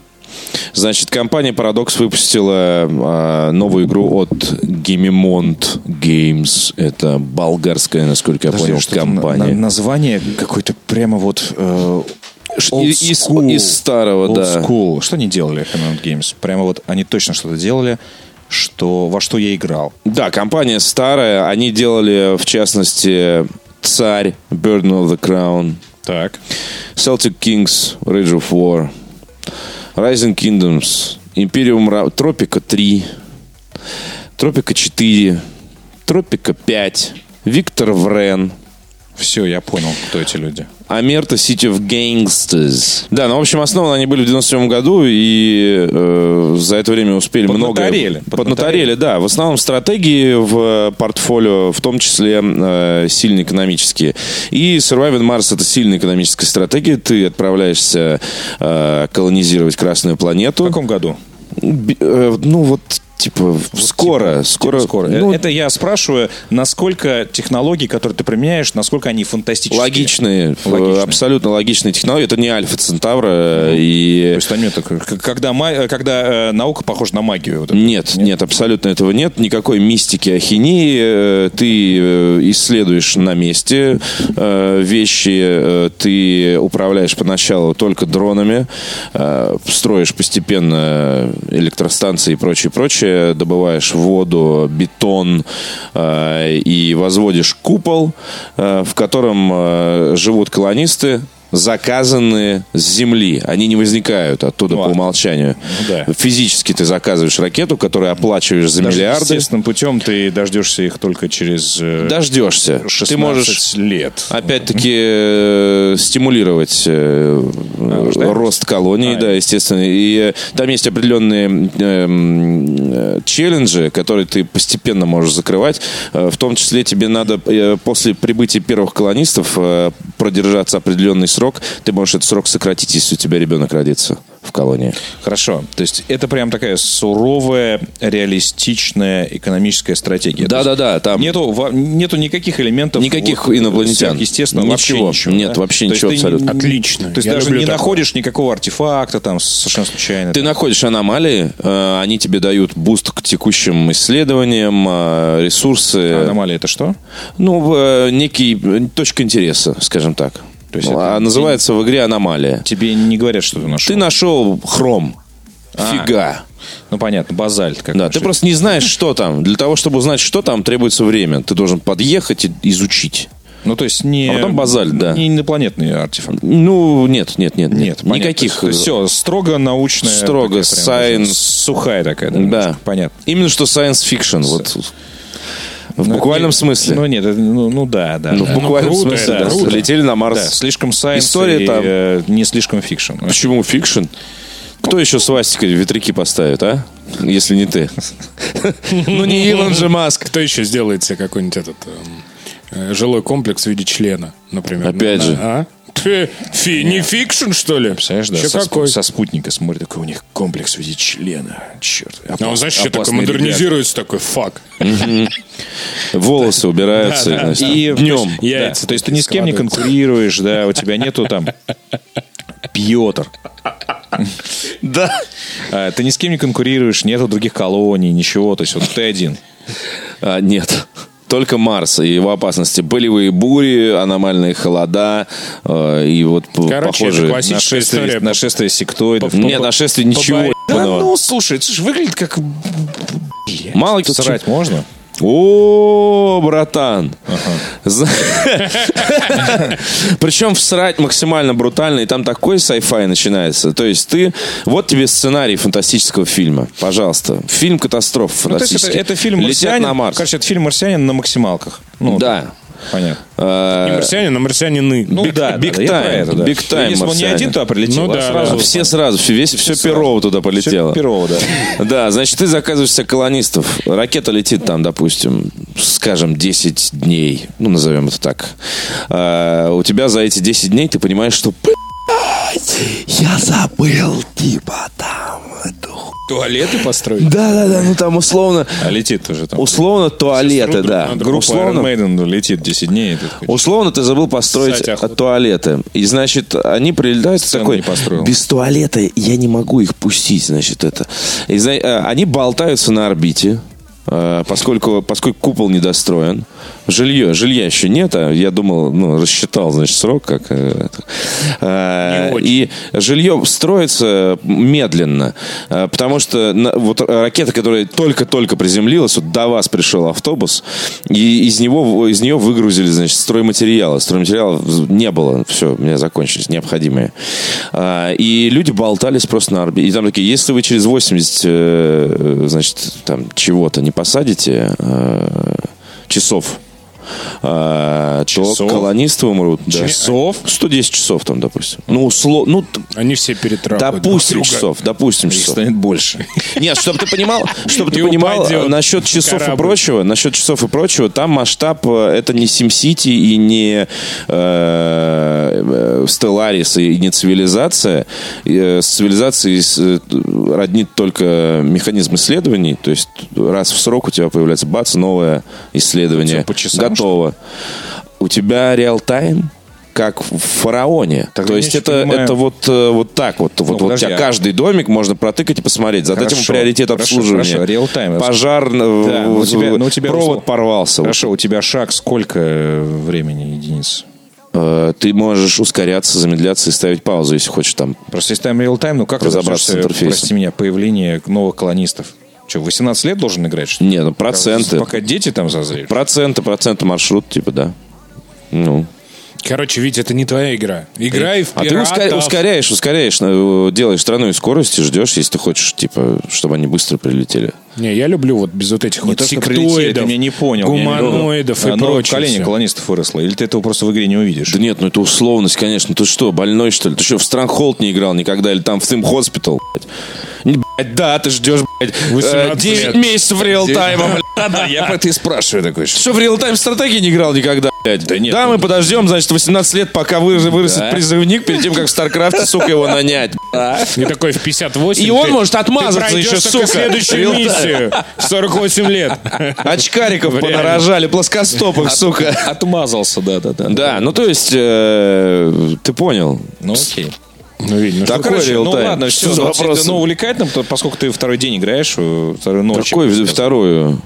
Значит, компания Paradox выпустила э, новую игру от Gemimont Games. Это болгарская, насколько я Подожди, понял, компания. на- на- название какое-то прямо вот... э, old из- из- старого, Old да. school. Что они делали, Command Games? Прямо вот они точно что-то делали, что, во что я играл. Да, компания старая. Они делали, в частности, Царь, Burden of the Crown, Так. Celtic Kings, Rage of War, Rising Kingdoms, Imperium Тропика 3, Тропика 4, Тропика 5, Виктор Врен, Все, я понял, кто эти люди. Амерта City of Gangsters. Да, ну, в общем, основаны они были в 97 году, и э, за это время успели много... Поднаторели. Поднаторели, да. В основном стратегии в портфолио, в том числе э, сильно экономические. И Surviving Mars — это сильная экономическая стратегия. Ты отправляешься э, колонизировать Красную планету. В каком году? Э, ну, вот типа скоро, скоро, Скоро. ну, Это я спрашиваю, насколько технологии, которые ты применяешь, насколько они фантастические? логичные, э, Логичные. абсолютно логичные технологии. Это не Альфа Центавра э, и То есть нет такой- к- когда, ма- когда э, наука похожа на магию. вот это. Нет, нет, абсолютно этого нет. Никакой мистики, ахинеи. Э, Ты э, исследуешь на месте э, вещи, э, ты управляешь поначалу только дронами, э, строишь постепенно электростанции и прочее, прочее, добываешь воду, бетон э, и возводишь купол, э, в котором э, живут колонисты, заказанные с Земли. Они не возникают оттуда Ну, по а- умолчанию. Да. Физически ты заказываешь ракету, которую оплачиваешь за Даже миллиарды. естественным путем ты дождешься их только через э, Дождешься. 16 Ты можешь лет. опять-таки э, стимулировать э, рождаемость? рост колоний, А, да, естественно. И э, там есть определенные э, м, э, challenge-и, которые ты постепенно можешь закрывать. В том числе тебе надо после прибытия первых колонистов продержаться определенный срок. Ты можешь этот срок сократить, если у тебя ребенок родится в колонии. Хорошо. То есть это прям такая суровая, реалистичная экономическая стратегия. То есть Да-да-да, там Нету, нету никаких элементов. Никаких инопланетян. Естественно, вообще Ничего. ничего. Нет, да? вообще То есть ничего ты абсолютно. не- Отлично. То есть Я даже не такое. находишь никакого артефакта там совершенно случайно. Ты находишь аномалии, э, они тебе дают буст к текущим исследованиям, э, ресурсы. Аномалия это что? Ну, э, некий э, точка интереса, скажем так. То есть Ну, это а называется в игре аномалия. Тебе не говорят, что ты нашел. Ты нашел хром. Фига. Ну понятно, базальт. Как Да, ты просто не знаешь, что там. Для того, чтобы узнать, что там, требуется время. Ты должен подъехать и изучить. Ну, то есть не... А потом базальт, да. Не инопланетный артефакт. Ну, нет, нет, нет. Нет, никаких. Все, строго научная. Строго такая science. Сухая такая. Да. немножко, Понятно. Именно что science fiction. Вот. В Ну, буквальном не- смысле. Ну, нет, это- ну, ну да, да. Ну, да. в буквальном круто, смысле, да, круто. Летели на Марс. Да, слишком science История и там. э, не слишком fiction. Почему fiction? Кто еще свастикой ветряки поставит, а? Если не ты. Ну, не Илон же Маск. Кто еще сделает себе какой-нибудь этот эм, э, жилой комплекс в виде члена, например? Опять На- же. Ты, фи, не fiction, что ли? Представляешь, да, Еще со, какой? спу- со спутника смотрит, какой у них комплекс в виде члена. Черт. А он, знаешь, еще такой опасные модернизируется, такой, fuck. Волосы убираются. И Днем. То есть ты ни с кем не конкурируешь, да, у тебя нету там Пьотр. Да. А, Ты ни с кем не конкурируешь, нету других колоний, ничего. То есть вот ты один. А, нет. Только Марс и его опасности. Болевые бури, аномальные холода э, и вот п- Короче, похожие... классическая Нашествие, история. нашествие сектоидов. Нет, нашествие ничего. Да ну, слушай, же выглядит как... Мало кто Срать можно? О, братан. <laughs> Причем всрать максимально брутально, и там такой sci-fi начинается. То есть ты... Вот тебе сценарий фантастического фильма. Пожалуйста. Фильм катастроф Ну, фантастический. это фильм Летят «Марсианин». на Марс. Короче, это фильм «Марсианин» на максималках. Ну, да. Понятно. Э, Не марсианин, а марсианины. Ну Big- да, time, про это, да. big time Если бы он не один туда прилетел, Ну а да, сразу... да. Все сразу, все, весь, все перово туда полетело. Всё Перово, да. Да, значит, ты заказываешь себе колонистов. Ракета летит там, допустим, скажем, 10 дней. Ну, назовем это так. А, у тебя за эти 10 дней ты понимаешь, что «Блядь, я забыл, типа, там эту ху-». Туалеты построить? Да-да-да, ну там условно... А летит уже там. Условно туалеты, да. Группа Условно, Iron Maiden летит 10 дней. Условно ты забыл построить туалеты. И, значит, они прилетают с Сцену такой... Без туалета я не могу их пустить, значит, это. И, э, они болтаются на орбите, э, поскольку, поскольку купол недостроен. Жилье, жилья еще нет, а я думал, ну, рассчитал, значит, срок, как... э. Э. И жилье строится медленно, э, потому что на- вот ракета, которая только-только приземлилась, вот до вас пришел автобус, и из него из нее выгрузили, значит, стройматериалы. Стройматериалов не было, все, у меня закончились необходимые. А, И люди болтались просто на орбите. И там такие, если вы через 80, э, значит, там чего-то не посадите э, часов, а, то Часов? колонисты умрут. Да. Часов? 110 часов там, допустим. Ну, усло... ну Они все перетрахают. допустим друг часов, допустим Их часов. станет больше. Нет, чтобы ты понимал, чтобы ты понимал насчет часов и прочего, насчет часов и прочего, там масштаб э, это не SimCity и не э, э, Stellaris и не цивилизация. Э, С цивилизацией э, роднит только механизм исследований, то есть раз в срок у тебя появляется бац новое исследование, по часам, готово. У тебя реал-тайм как в фараоне. Тогда То есть это, понимаю. это вот, э, вот так вот. вот, вот у подожди, тебя а- каждый домик можно протыкать и посмотреть. Задать ему Хорошо, приоритет хорошо, обслуживания. хорошо, реал-тайм. Пожар, Да, э, но у тебя- но у тебя провод услов- порвался. Хорошо, у тебя шаг сколько э, времени единиц? Э, Ты можешь ускоряться, замедляться и ставить паузу, если хочешь там. Просто если там real-time, ну как Разобраться с интерфейсом. прости меня, появление новых колонистов? Что, 18 лет должен играть? Что ли? Не, ну проценты. Пока дети там созреют? Проценты, проценты маршрут, типа, да. Ну. Короче, Вить, это не твоя игра. Играй в А ты пиратов. ускоря- ускоряешь, ускоряешь, э, делаешь скорость и ждешь, если ты хочешь, типа, чтобы они быстро прилетели. Не, я люблю вот без вот этих Не вот то, прилетели, ты сектоидов, меня не понял. я не гуманоидов люблю. и А новое прочее. поколение всё. колонистов выросло. Или ты этого просто в игре не увидишь? Да нет, ну это условность, конечно. Ты что, больной, что ли? Ты что, в Stronghold не играл никогда? Или там в Theme Hospital, блядь? Да, ты ждешь, блядь, 18 9 лет. месяцев real-time-а, блядь. Да, я про это и спрашиваю такой. Что, в real-time стратегии не играл никогда, блядь? Да нет, Да, ну- мы подождем, значит, 18 лет, пока вы- вырастет Да. призывник, перед тем, как в StarCraft-е, сука, его нанять. И такой в 58. И он ты- может ты отмазаться пройдешь еще, только сука. следующую миссию. В 48 лет. Очкариков Реально. понарожали, плоскостопых, сука. Отмазался, да-да-да. Да, ну то есть, э, ты понял. Ну окей. Ну, видно, Так, что- Короче, ну ладно, Что все. за Ну, вопрос? ну, увлекательно, поскольку ты второй день играешь, э, вторую ночь. Какой вторую?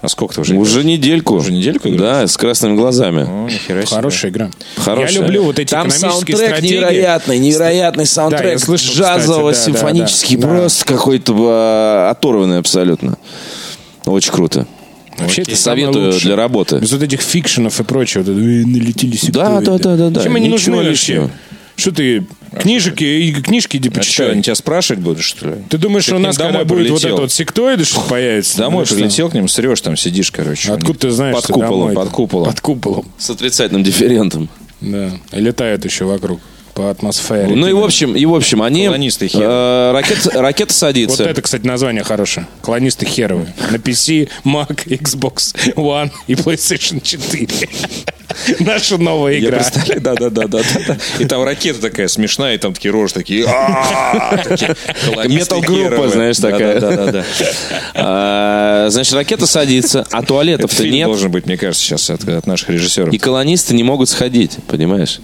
А сколько ты уже Уже недельку. Уже недельку играешь? Да, с красными глазами. О, себе. Хорошая игра. Хорошая. Я люблю вот эти Там экономические саундтрек стратегии. невероятный, невероятный Да, саундтрек. я слышал, кстати, Джазово-симфонический, да, да, да. просто какой-то а, оторванный абсолютно. Очень круто. Вообще, это самое Советую для работы. Без вот этих фикшенов и прочего. Вот это, «Эй, налетели сектоиды». да, да, да, да. Чем они нужны вообще? Что ты книжки, и книжки иди А что, почитай. они тебя спрашивать будут, что ли? Ты думаешь, Ты что у нас домой будет вот прилетел? это вот сектоиды, что появится? Домой Ну, что? прилетел к ним, срешь, там сидишь, короче. Откуда ты знаешь, Под что куполом, домой? под куполом. Под куполом, С отрицательным дифферентом. да. И летают еще вокруг по атмосфере. Ну и в общем, и в общем, они... Колонисты херы. э, ракет- ракета Вот садится. это, кстати, название хорошее. Колонисты херовые. На PC, Mac, Xbox One и PlayStation 4. Наша новая игра. да, да, да, да, да. И там ракета такая смешная, и там такие рожи такие. Колонисты Метал-группа, херовые. знаешь, такая. Да, да, да. <laughs> А, Значит, ракета садится, а туалетов-то Фильм нет. должен быть, мне кажется, сейчас от, от наших режиссеров. И колонисты не могут сходить, понимаешь?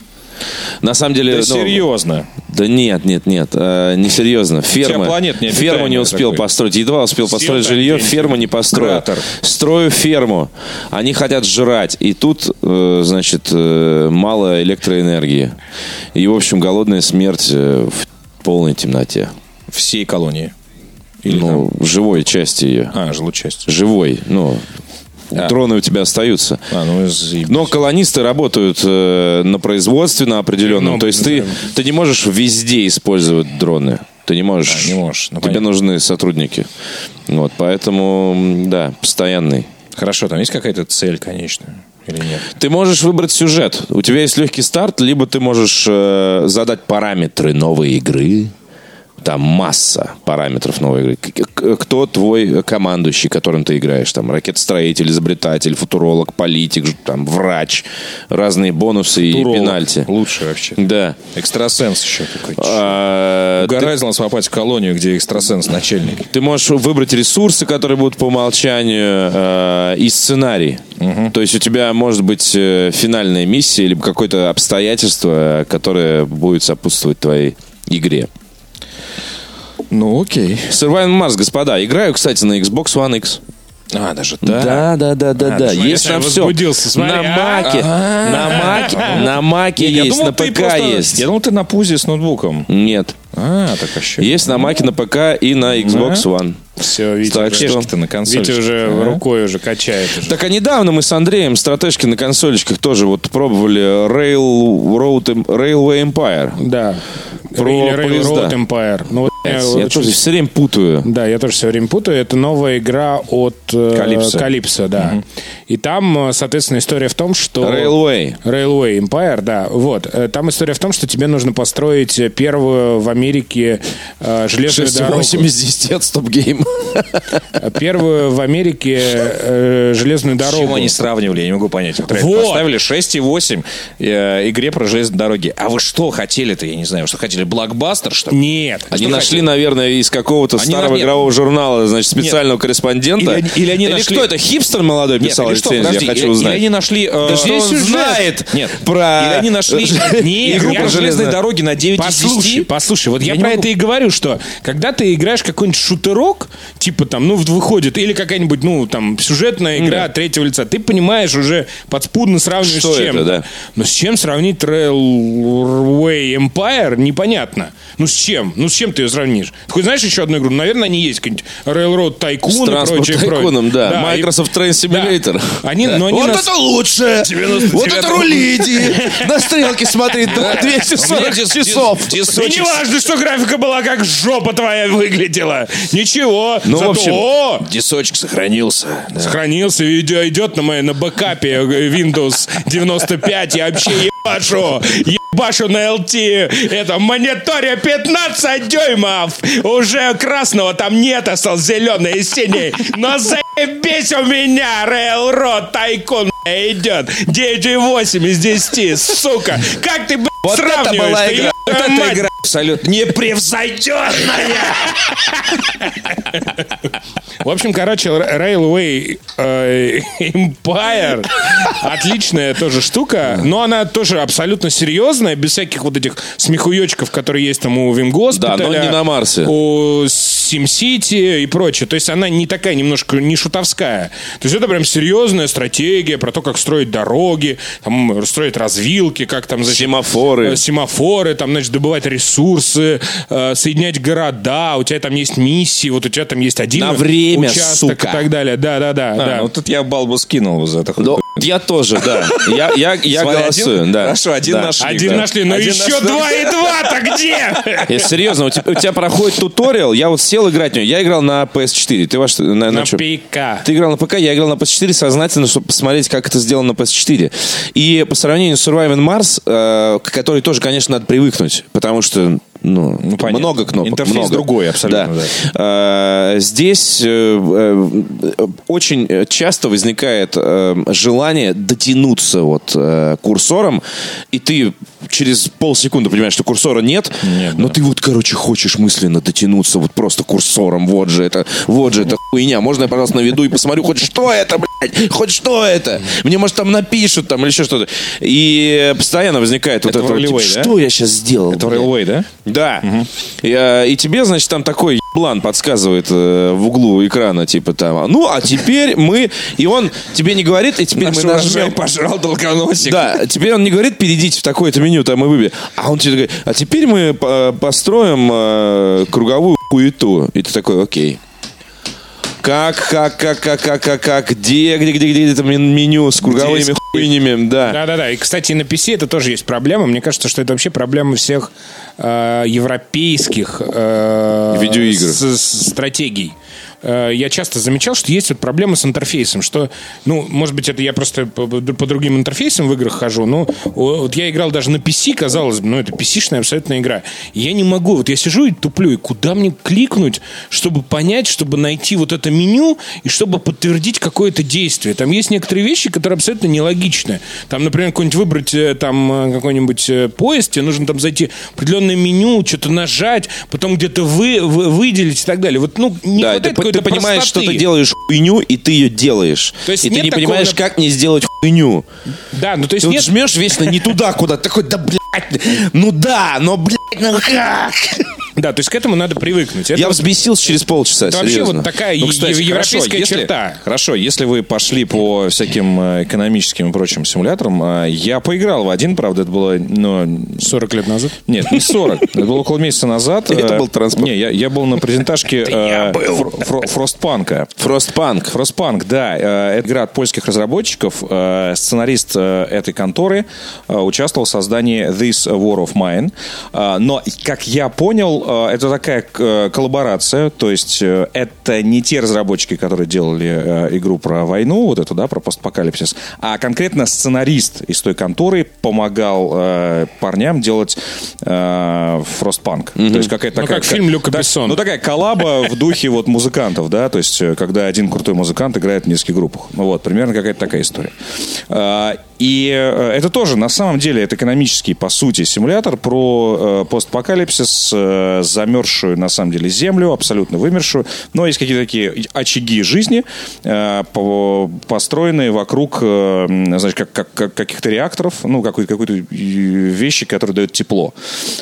На самом деле... Да ну, серьезно. Да нет, нет, нет, э, не серьезно. Ферма, необитаемая ферму не успел такой. построить. Едва успел построить там жилье, ферму не построил. Кратер. Строю ферму. Они хотят жрать. И тут, э, значит, э, мало электроэнергии. И, в общем, голодная смерть э, в полной темноте. Всей колонии. Или ну, живой части ее. там- А, жилой часть. Живой. Ну, А. дроны у тебя остаются. А, ну, заебись. Но колонисты работают э, на производстве на определенном. Ну, То есть ты, да. ты не можешь везде использовать дроны. Ты не можешь. А, не можешь, ну, Тебе понятно. нужны сотрудники. Вот, поэтому, да, постоянный. Хорошо, там есть какая-то цель конечная? Или нет? Ты можешь выбрать сюжет. У тебя есть легкий старт, либо ты можешь э, задать параметры новой игры. Там масса параметров новой игры. Кто твой командующий, которым ты играешь? Там ракетостроитель, изобретатель, футуролог, политик, там врач, разные бонусы Туролог. и пенальти. Лучше вообще. Да. Экстрасенс еще такой. А, ты- Угораздило нас попасть в колонию, где экстрасенс начальник. Ты можешь выбрать ресурсы, которые будут по умолчанию, э, и сценарий. То есть у тебя может быть э, финальная миссия, либо какое-то обстоятельство, которое будет сопутствовать твоей игре. Ну, окей. Surviving Mars, господа. Играю, кстати, на Xbox One X. А, даже Да, да, да, да, да. смотри, Есть на все. возбудился, смотри, На а? маке, на маке, на маке есть, думал, на ПК просто- есть. Я думал, ты на пузе с ноутбуком. Нет. А, так вообще. Есть на маке, на ПК и на Xbox One. Все, Витя, Так уже- что- на консоли. Витя уже А? рукой уже качает. Уже. Так а недавно мы с Андреем стратежки на консолечках тоже вот пробовали Rail, Road, Railway Empire. Да. Про поезда. Railroad Empire. Ну Я очень- тоже все время путаю. Да, я тоже все время путаю. Это новая игра от э, Calypso. Calypso, да. И там, э, соответственно, история в том, что... Railway. Railway Empire, да. Вот. Э, Там история в том, что тебе нужно построить первую в Америке э, железную 6 дорогу. 8 из 10 от Гейм. Э, Первую в Америке э, железную С дорогу. чем они сравнивали, я не могу понять. Вот, Вот. Поставили 6,8 э, игре про железные дороги. А вы что хотели-то, я не знаю, что хотели? Блокбастер, что ли? Нет. Они Что нашли, наверное, из какого-то Они старого на- нет. игрового журнала, значит, специального корреспондента. Или они- или они нашли- кто это? Хипстер молодой Нет, писал или что, рецензию? подожди, Я хочу или- узнать. Или они нашли... э, Да что он сюжет. знает Нет, про... Или они нашли <laughs> Нет, игру про железные дороги на 9 из Послушай, 10. послушай, вот я, про могу- это и говорю, что когда ты играешь какой-нибудь шутерок, типа там, ну, выходит, или какая-нибудь, ну, там, сюжетная игра третьего лица, ты понимаешь уже подспудно сравниваешь Что с чем. это, да. Но с чем сравнить Railway Empire, непонятно. Ну, с чем? Ну, с чем ты ее сравнишь? Ты хоть знаешь еще одну игру? Наверное, они есть. какие-нибудь Railroad Tycoon С и прочее, Tycoon, прочее. да. и- Microsoft Train Simulator. Да. Они, но они вот нас- это лучше! 99 Вот это рулиди! <laughs> На стрелке смотреть 240 часов. И не важно, что графика была как жопа твоя выглядела. Ничего. Ну, в общем, Дисочек сохранился. да. сохранился, видео идет на, моей, на бэкапе Windows 95. Я вообще ебашу. Ебашу на LT. Это мониторе 15 дюймов. Уже красного там нет, осталось зеленый и синий. Но заебись у меня Railroad Tycoon идет. 9,8 из 10, сука. Как ты, блядь, Вот это была игра. Вот эта мать. игра абсолютно непревзойденная. В общем, короче, Railway э, Empire отличная тоже штука, но она тоже абсолютно серьезная, без всяких вот этих смехуёчков, которые есть там у Вимгоспиталя. Да, но не на Марсе. У SimCity и прочее. То есть она не такая немножко не шутовская. То есть это прям серьезная стратегия про то, как строить дороги, там, строить развилки, как там... значит, Семафоры. э, семафоры, там, значит, добывать ресурсы, э, соединять города, у тебя там есть миссии, вот у тебя там есть один На время, участок сука. и так далее. Да, да, да. А, да. Ну тут я балбу скинул за это. Ну, я тоже, да. Я, я, я Смотри, голосую, один- да. Хорошо, один Да. нашли. Один да. нашли, но Один еще нашли. два и два-то где? <laughs> Я серьезно, у тебя, у тебя проходит туториал, я вот сел играть в него. Я играл на PS4. Ты ваш, на, на На чё? ПК. Ты играл на ПК, я играл на PS4 сознательно, чтобы посмотреть, как это сделано на PS4. И по сравнению с Surviving Mars, э, к которой тоже, конечно, надо привыкнуть, потому что ну, Ну, понятно. много кнопок. Интерфейс много. другой абсолютно, Э, здесь э, э, очень часто возникает э, желание дотянуться вот э, курсором, и ты через полсекунды понимаешь, что курсора нет, Нет, но да. ты вот, короче, хочешь мысленно дотянуться вот просто курсором. Вот же это, вот же это хуйня. Можно я, пожалуйста, наведу и посмотрю, хоть что это, блядь, хоть что это. Мне, может, там напишут там или еще что-то. И постоянно возникает вот Это это, вот, типа, Railway, да? что я сейчас сделал? Это? Railway, да? Да. И, а, и тебе, значит, там такой еблан подсказывает э, в углу экрана, типа там, ну, а теперь мы... И он тебе не говорит, и теперь Наш мы нажмем... пожрал долгоносик. Да, теперь он не говорит, перейдите в такое-то меню, там и выбери. А он тебе говорит, а теперь мы по- построим э, круговую хуету. И ты такой, окей. Как, как, как, как, как, как, как, где, где, где, где это мен- меню с круговыми Здесь. хуйнями, да. Да-да-да. И, кстати, на PC это тоже есть проблема. Мне кажется, что это вообще проблема всех э, европейских э, Видеоигр. с- с- стратегий. Э, Я часто замечал, что есть вот проблема с интерфейсом, что, ну, может быть, это я просто по, по другим интерфейсам в играх хожу, но вот я играл даже на PC, казалось бы, ну, это PC-шная абсолютно игра. И я не могу, вот я сижу и туплю, и куда мне кликнуть, чтобы понять, чтобы найти вот это меню, и чтобы подтвердить какое-то действие. Там есть некоторые вещи, которые абсолютно нелогичны. Там, например, какой-нибудь выбрать э, там э, какой-нибудь поезд, тебе нужно там зайти в определенное меню, что-то нажать, потом где-то вы, вы- выделить и так далее. Вот, ну, не Да, хватает ты, ты понимаешь, простоты. что ты делаешь хуйню, и ты ее делаешь. То есть и ты не такого, понимаешь, как не сделать хуйню. Да, ну то есть Ты вот нет... жмешь вечно не туда, куда. Такой, да, блядь, ну да, но, блядь, ну как? Да, то есть к этому надо привыкнуть. Это Я вот- взбесился через полчаса, это вообще вот такая Ну, кстати, европейская хорошо, если- черта. Хорошо, если вы пошли по всяким э, экономическим и прочим симуляторам, э, я поиграл в один, правда, это было, ну, 40 лет назад. нет, не 40. <laughs> Это было около месяца назад. Это Э, был транспорт. Не, я, был на презентажке э, Фро- Фро- Фростпанка. Фростпанк. Фростпанк, да. Это игра от польских разработчиков. Сценарист этой конторы участвовал в создании This War of Mine. Но, как я понял, Э, это такая э, коллаборация, то есть э, это не те разработчики, которые делали игру про войну, вот эту, да, про постапокалипсис, а конкретно сценарист из той конторы помогал парням делать Frostpunk. То есть какая-то Ну, такая... как фильм Люка Бессона. Ну, такая коллаба в духе вот музыкантов, да, то есть когда один крутой музыкант играет в нескольких группах. Ну вот, примерно какая-то такая история. И это тоже, на самом деле, это экономический, по сути, симулятор про постапокалипсис, э, замерзшую, на самом деле, землю, абсолютно вымершую. Но есть какие-то такие очаги жизни, э, по- построенные вокруг, э, знаешь, как, как- как каких-то реакторов, ну, какой- какой-то э, вещи, которые дают тепло.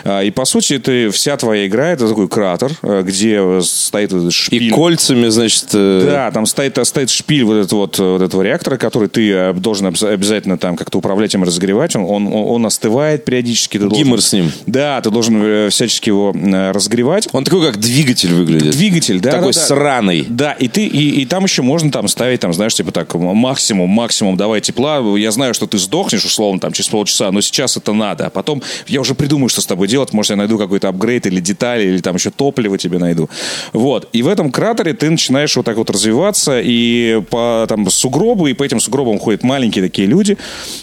А, И, по сути, это вся твоя игра, это такой кратер, э, где стоит вот этот И шпиль. кольцами, значит... э, Да, там стоит, стоит шпиль вот, этот вот, вот этого реактора, который ты должен обязательно там как-то управлять им, разогревать. Он, он, он остывает периодически. Ты должен- Гиммер с ним. Да, ты должен всячески его э, разогревать. Он такой, как двигатель выглядит. Двигатель, да. Такой да, да. сраный. Да, и ты, и, и там еще можно там ставить, там, знаешь, типа так, максимум, максимум давай тепла. Я знаю, что ты сдохнешь, условно, там, через полчаса, но сейчас это надо. А потом я уже придумаю, что с тобой делать. Может, я найду какой-то апгрейд или детали, или там еще топливо тебе найду. Вот. И в этом кратере ты начинаешь вот так вот развиваться, и по там сугробу, и по этим сугробам ходят маленькие такие люди,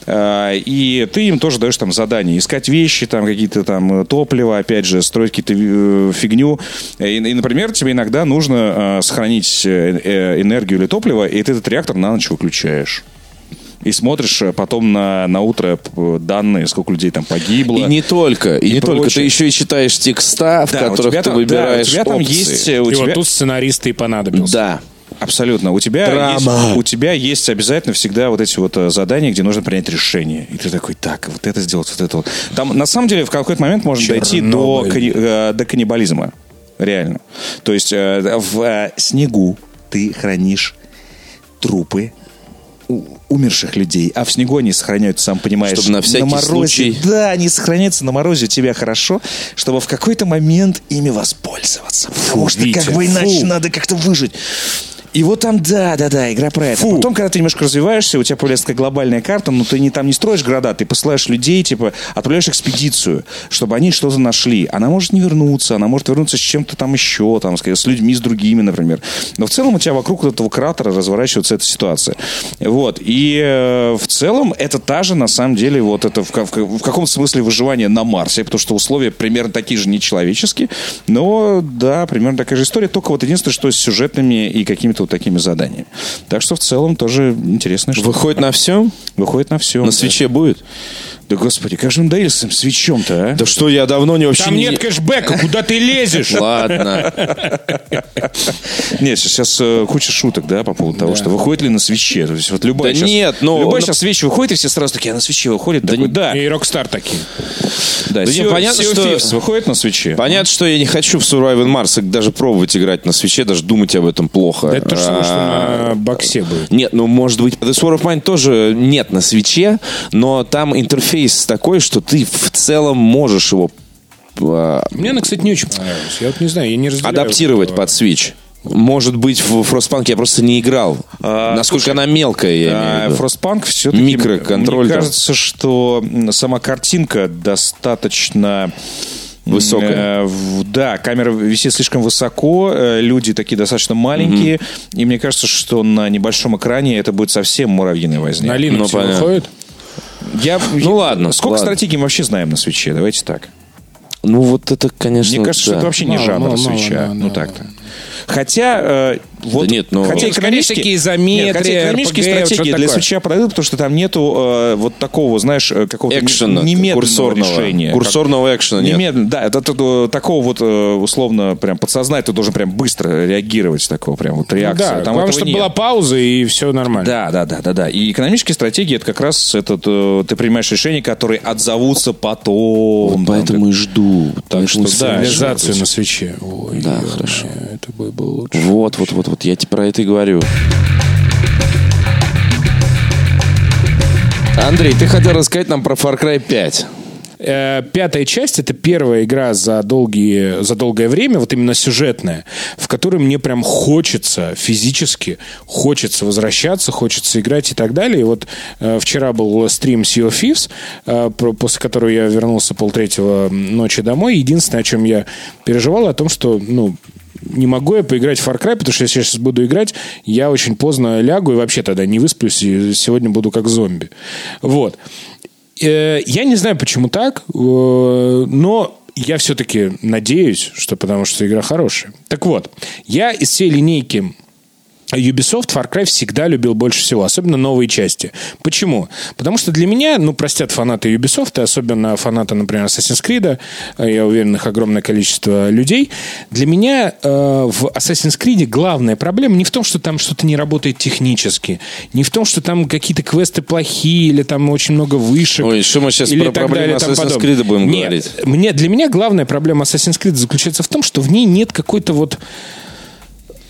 а, и ты им тоже даешь там задания. Искать вещи, там какие-то там э, топливо, опять же, строить какие-то э, фигню. И, и, например, тебе иногда нужно э, сохранить э, э, энергию или топливо, и ты этот реактор на ночь выключаешь. И смотришь э, потом на, на утро э, данные, сколько людей там погибло. И не только, и, И не только. Ты прочее. еще и читаешь текста, в Да, у которых тебя ты там- да, выбираешь у тебя там опции. есть... э, У И тебя... вот тут сценарист и понадобился. Да. Абсолютно. У тебя, Драма. есть, у тебя есть обязательно всегда вот эти вот э, задания, где нужно принять решение. И ты такой, так, вот это сделать, вот это вот. Там, на самом деле, в какой-то момент можно дойти до, Чернобыль. э, до каннибализма. Реально. То есть э, в э, снегу ты хранишь трупы умерших людей, а в снегу они сохраняются, сам понимаешь, Чтобы на всякий морозе. случай. Да, они сохраняются на морозе у тебя хорошо, чтобы в какой-то момент ими воспользоваться. Потому что Витя, как бы иначе фу. надо как-то выжить. И вот там, да, да, да, игра про это. Потом, когда ты немножко развиваешься, у тебя появляется такая глобальная карта, но ты не, там не строишь города, ты посылаешь людей, типа, отправляешь экспедицию, чтобы они что-то нашли. Она может не вернуться, она может вернуться с чем-то там еще, там, с людьми, с другими, например. Но в целом у тебя вокруг вот этого кратера разворачивается эта ситуация. Вот. И э, в целом это та же, на самом деле, вот это в, в в каком-то смысле выживание на Марсе, потому что условия примерно такие же нечеловеческие, но, да, примерно такая же история, только вот единственное, что с сюжетными и какими-то вот такими заданиями. Так что в целом тоже интересно, что Выходит на все? выходит на все. На Switch-е будет? Да господи, как же он доели с этим Switch-ом-то, а? Да что, я давно не вообще Там не... нет кэшбэка, куда ты лезешь? Ладно. Нет, сейчас э, куча шуток, да, по поводу того, что выходит ли на Switch-е. То есть вот любая Да сейчас, нет, любая ну- сейчас Switch-и выходит, и все сразу такие, а на Switch-е выходит? Да, да. И Rockstar такие. да. Да понятно, что- выходит на Switch-е. Понятно, что я не хочу в Surviving Mars даже пробовать играть на Switch-е, даже думать об этом плохо. То же самое, что А, на Box-е будет. Нет, ну, может быть, This War of Mine тоже нет на Switch-е, но там интерфейс такой, что ты в целом можешь его а, Мне она, кстати, не очень понравилась. Я вот не знаю, я не разделяю. адаптировать под Switch. Может быть, в Frostpunk я просто не играл. Насколько она мелкая, я А, имею в виду. Frostpunk все-таки... Микроконтроль Мне кажется, что сама картинка достаточно... Высокая. э, в- да, камера висит слишком высоко, э, люди такие достаточно маленькие, и мне кажется, что на небольшом экране это будет совсем муравьиная возня. На Linux Ну, понятно. выходит? Я, Ну, ладно, Сколько ладно. стратегий мы вообще знаем на свече? Давайте так. Ну, вот это, конечно, Мне кажется, что да. это вообще не Мало, жанр мало, свеча. мало, ну да, так-то. Хотя, э, вот, Да нет, ну- хотя Ну, скорее такие изометрии, Нет, хотя экономические RPG, стратегии для свеча продают, потому что там нету э, вот такого, знаешь, э, какого-то Экшена, немедленного курсорного. решения. Курсорного экшена нет. Немедленно, да, это, это, такого вот э, условно прям подсознательно ты должен прям быстро реагировать такого прям вот реакция. Да, Там главное, чтобы нет. была пауза и все нормально. Да, да, да, да, да. И экономические стратегии это как раз этот, э, ты принимаешь решения, которые отзовутся потом. там, Поэтому и жду. Так что да, Реализацию на свече. Ой, Да, хорошо. Это бы было лучше. Вот, вот, вот, вот, я тебе про это и говорю. Андрей, ты хотел рассказать нам про Far Cry 5. э, пятая часть это первая игра за, долгие, за долгое время, вот именно сюжетная, в которой мне прям хочется физически, хочется возвращаться, хочется играть и так далее. И вот э, вчера был стрим Sea of Thieves, э, после которого я вернулся полтретьего ночи домой. Единственное, о чем я переживал, о том, что, ну, не могу я поиграть в Far Cry, потому что если я сейчас буду играть, я очень поздно лягу и вообще тогда не высплюсь, и сегодня буду как зомби. Вот. Э, я не знаю, почему так, э, но я все-таки надеюсь, что потому что игра хорошая. Так вот, я из всей линейки Ubisoft Far Cry всегда любил больше всего, особенно новые части. Почему? Потому что для меня, ну, простят фанаты Ubisoft, и особенно фанаты, например, Assassin's Creed, э, я уверен, их огромное количество людей, для меня э, в Assassin's Creed главная проблема не в том, что там что-то не работает технически, не в том, что там какие-то квесты плохие, или там очень много вышек. Ой, что мы сейчас или про проблемы далее, Assassin's. Creed будем Нет, говорить? Мне, для меня главная проблема Assassin's Creed заключается в том, что в ней нет какой-то вот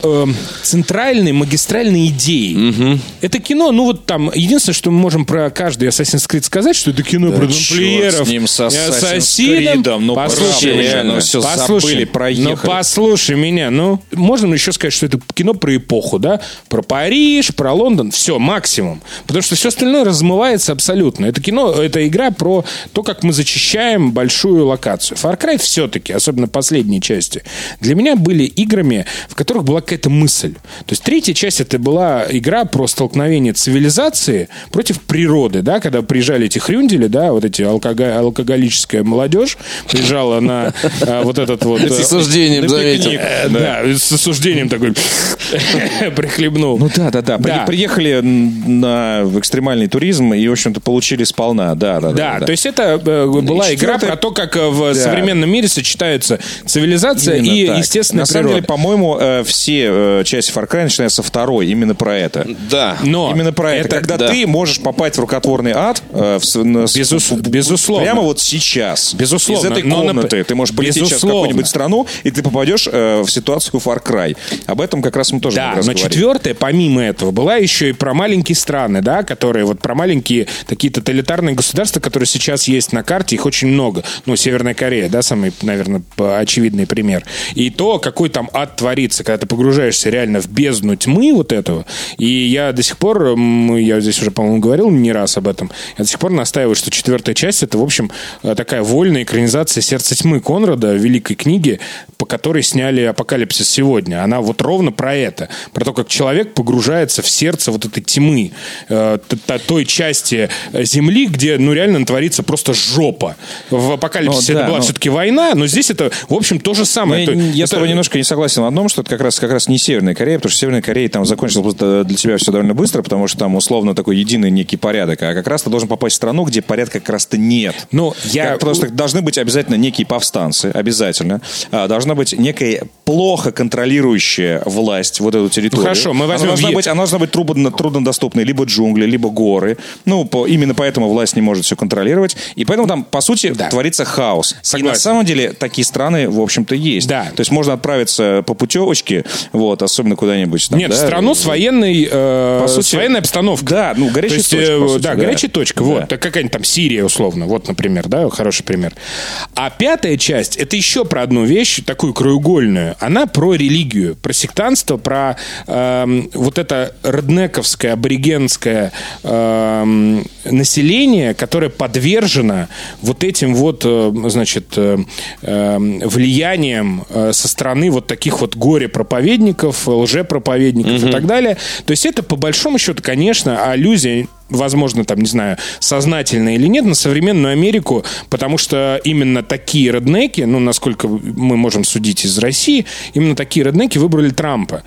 эм, центральной магистральной идеи. Это кино, ну вот там, единственное, что мы можем про каждый Assassin's Creed сказать, что это кино про черт тамплиеров. с ним, с и Assassin's ну, послушай, правда, реально, ну, всё послушай, забыли, проехали. Ну, послушай меня, ну, можно еще сказать, что это кино про эпоху, да? Про Париж, про Лондон, все, максимум. Потому что все остальное размывается абсолютно. Это кино, это игра про то, как мы зачищаем большую локацию. Far Cry все-таки, особенно последние части, для меня были играми, в которых была какая-то мысль. То есть третья часть это была игра про столкновение цивилизации против природы, да, когда приезжали эти хрюндели, да, вот эти алкого- алкоголическая молодежь приезжала на а, вот этот вот... С осуждением, на заметил. Э, Да, с осуждением такой <laughs> прихлебнул. Ну да, да, да. При- Да. Приехали на экстремальный туризм и, в общем-то, получили сполна. Да, да, да. То есть это э, была игра про то, как э, в современном мире сочетаются цивилизация и так. естественная На самом природа. деле, по-моему, э, все э, части Far Cry начинаются со второй, именно про это. Да. Но Именно про это. это- Когда да. ты можешь попасть в рукотворный ад э, в на- Безус- в- безусловно. Прямо вот сейчас. Безусловно. Из этой Но, комнаты нап- ты можешь полететь сейчас в Безусловно. какую-нибудь страну, и ты попадешь э, в ситуацию Far Cry. Об этом как раз мы тоже Да, но четвертая, помимо этого, была еще и про маленькие страны, да, которые вот про маленькие такие тоталитарные государства, которые сейчас есть на карте, их очень много. Ну, Северная Корея, да, самый, наверное, очевидный пример. И то, какой там ад творится, когда ты погружаешься реально в бездну тьмы вот этого. И я до сих пор, я здесь уже, по-моему, говорил не раз об этом, я до сих пор настаиваю, что четвертая часть это, в общем, э, такая вольная экранизация «Сердце тьмы» Конрада, великой книги, по которой сняли «Апокалипсис сегодня». Она вот ровно про это. Про то, как человек погружается в сердце вот этой тьмы, э, той части э, Земли, где, ну, реально творится просто жопа. В «Апокалипсисе» Ну, да, это была ну. все-таки война, но здесь это, в общем, то же Ну, самое. я, Это- я с тобой немножко не согласен в одном, что это как раз, как раз не Северная Корея, потому что Северная Корея там закончилась просто для тебя все довольно быстро, потому что там условно такой единый некий порядок, а как раз ты должен попасть в страну, где порядка как раз-то нет. Ну, я- Как- что должны быть обязательно некие повстанцы, обязательно. А, должна быть некая плохо контролирующая власть вот эту территорию. Ну, хорошо, мы возьмем Она должна быть, она должна быть трудно, труднодоступной, либо джунгли, либо горы. Ну, по- именно поэтому власть не может все контролировать. И поэтому там, по сути, Да. творится хаос. И на Согласен. самом деле такие страны, в общем-то, есть. Да. То есть можно отправиться по путевочке, вот, особенно куда-нибудь. там, Нет, да, страну с военной, э, По с сути, военной обстановкой. Да, ну, горячая То есть, точка, э, по сути, да, да. горячая точка. Да. Вот, так какая-нибудь там Сирия, условно. Вот, например, да, хороший пример. А пятая часть, это еще про одну вещь, такую краеугольную. Она про религию, про сектанство, про эм, вот это роднековское, аборигенское эм, население, которое подвержено вот этим вот, э, значит, э, эм, влиянием э, со стороны вот таких вот горе-проповедников, лжепроповедников и так далее. То есть это, по большому счету, конечно, аллюзия возможно, там, не знаю, сознательно или нет, на современную Америку, потому что именно такие реднеки, ну, насколько мы можем судить из России, именно такие реднеки выбрали Трампа.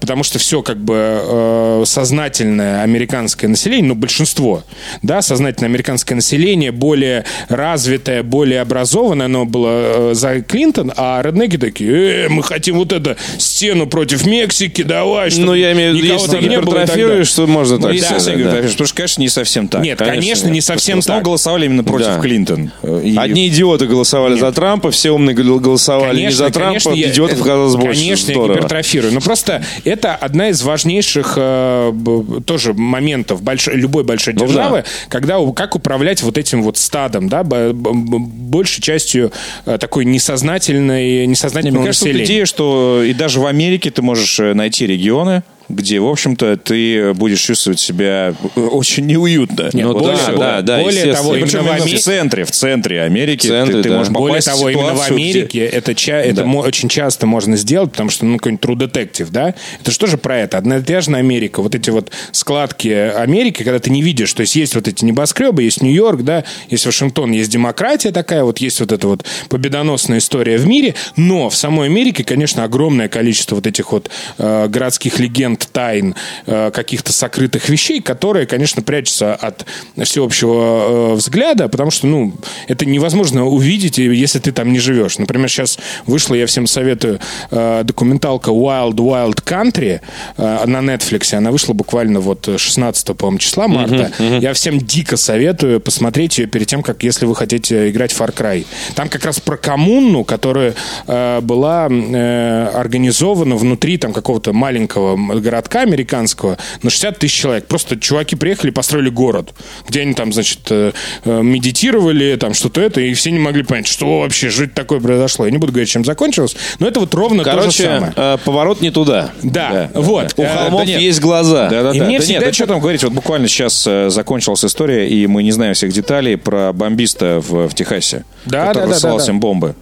Потому что все как бы э, сознательное американское население, ну, большинство, да, сознательное американское население, более развитое, более образованное, оно было э, за Клинтон, а реднеки такие, э, мы хотим вот эту стену против Мексики, давай, чтобы Ну, я имею в виду, если ты так гипертрофируешь, что можно Ну, так естественно, сказать, я говорю, да. потому что конечно, не совсем так. Нет, конечно, не совсем основном так. голосовали именно против Да. Клинтон. И- Одни идиоты голосовали за Трампа, все умные гол- голосовали не за Трампа, я- идиотов оказалось больше. Конечно, я Здорово. гипертрофирую. Но просто это одна из важнейших э, тоже моментов большой, любой большой Ну да. державы, когда как управлять вот этим вот стадом, да, большей частью э, такой несознательной, Мне несознательного кажется, вот населения. идея, что и даже в Америке ты можешь э, найти регионы, где, в общем-то, ты будешь чувствовать себя э, очень неуютно. Нет, Вот более и того- да, да, более того, именно в именно Аме- в центре, в центре Америки В центре, ты, ты да. можешь Более попасть того, в именно в ситуацию, где- Америке это, ча- это Да. очень часто можно сделать, потому что, ну, какой-нибудь True Detective, да? Это что же про это? Одноэтажная Америка, вот эти вот складки Америки, когда ты не видишь, то есть есть вот эти небоскребы, есть Нью-Йорк, да, есть Вашингтон, есть демократия такая, вот есть вот эта вот победоносная история в мире, но в самой Америке, конечно, огромное количество вот этих вот э, городских легенд, тайн, э, каких-то сокрытых вещей, которые, конечно, прячутся от всеобщего э, взгляда, потому что, ну, это невозможно увидеть, если ты там не живешь. Например, сейчас вышла, я всем советую, э, документалка Wild Wild Country на Netflix. Она вышла буквально вот 16 по-моему, числа марта. Я всем дико советую посмотреть ее перед тем, как если вы хотите играть в Far Cry. Там как раз про коммуну, которая была организована внутри там какого-то маленького городка американского на 60 тысяч человек. Просто чуваки приехали, построили город, где они там, значит, э, э, медитировали, там что-то это, и все не могли понять, что вообще жить такое произошло. Я не буду говорить, чем закончилось, но это вот ровно то же Короче, самое. э, поворот не туда. Да, вот. У Э, холмов да нет. есть глаза. Да, да, И да. мне Да всегда нет, да что там говорить, вот буквально сейчас э, закончилась история, и мы не знаем всех деталей про бомбиста в, в Техасе, Да, который да, да, рассылал да, всем бомбы.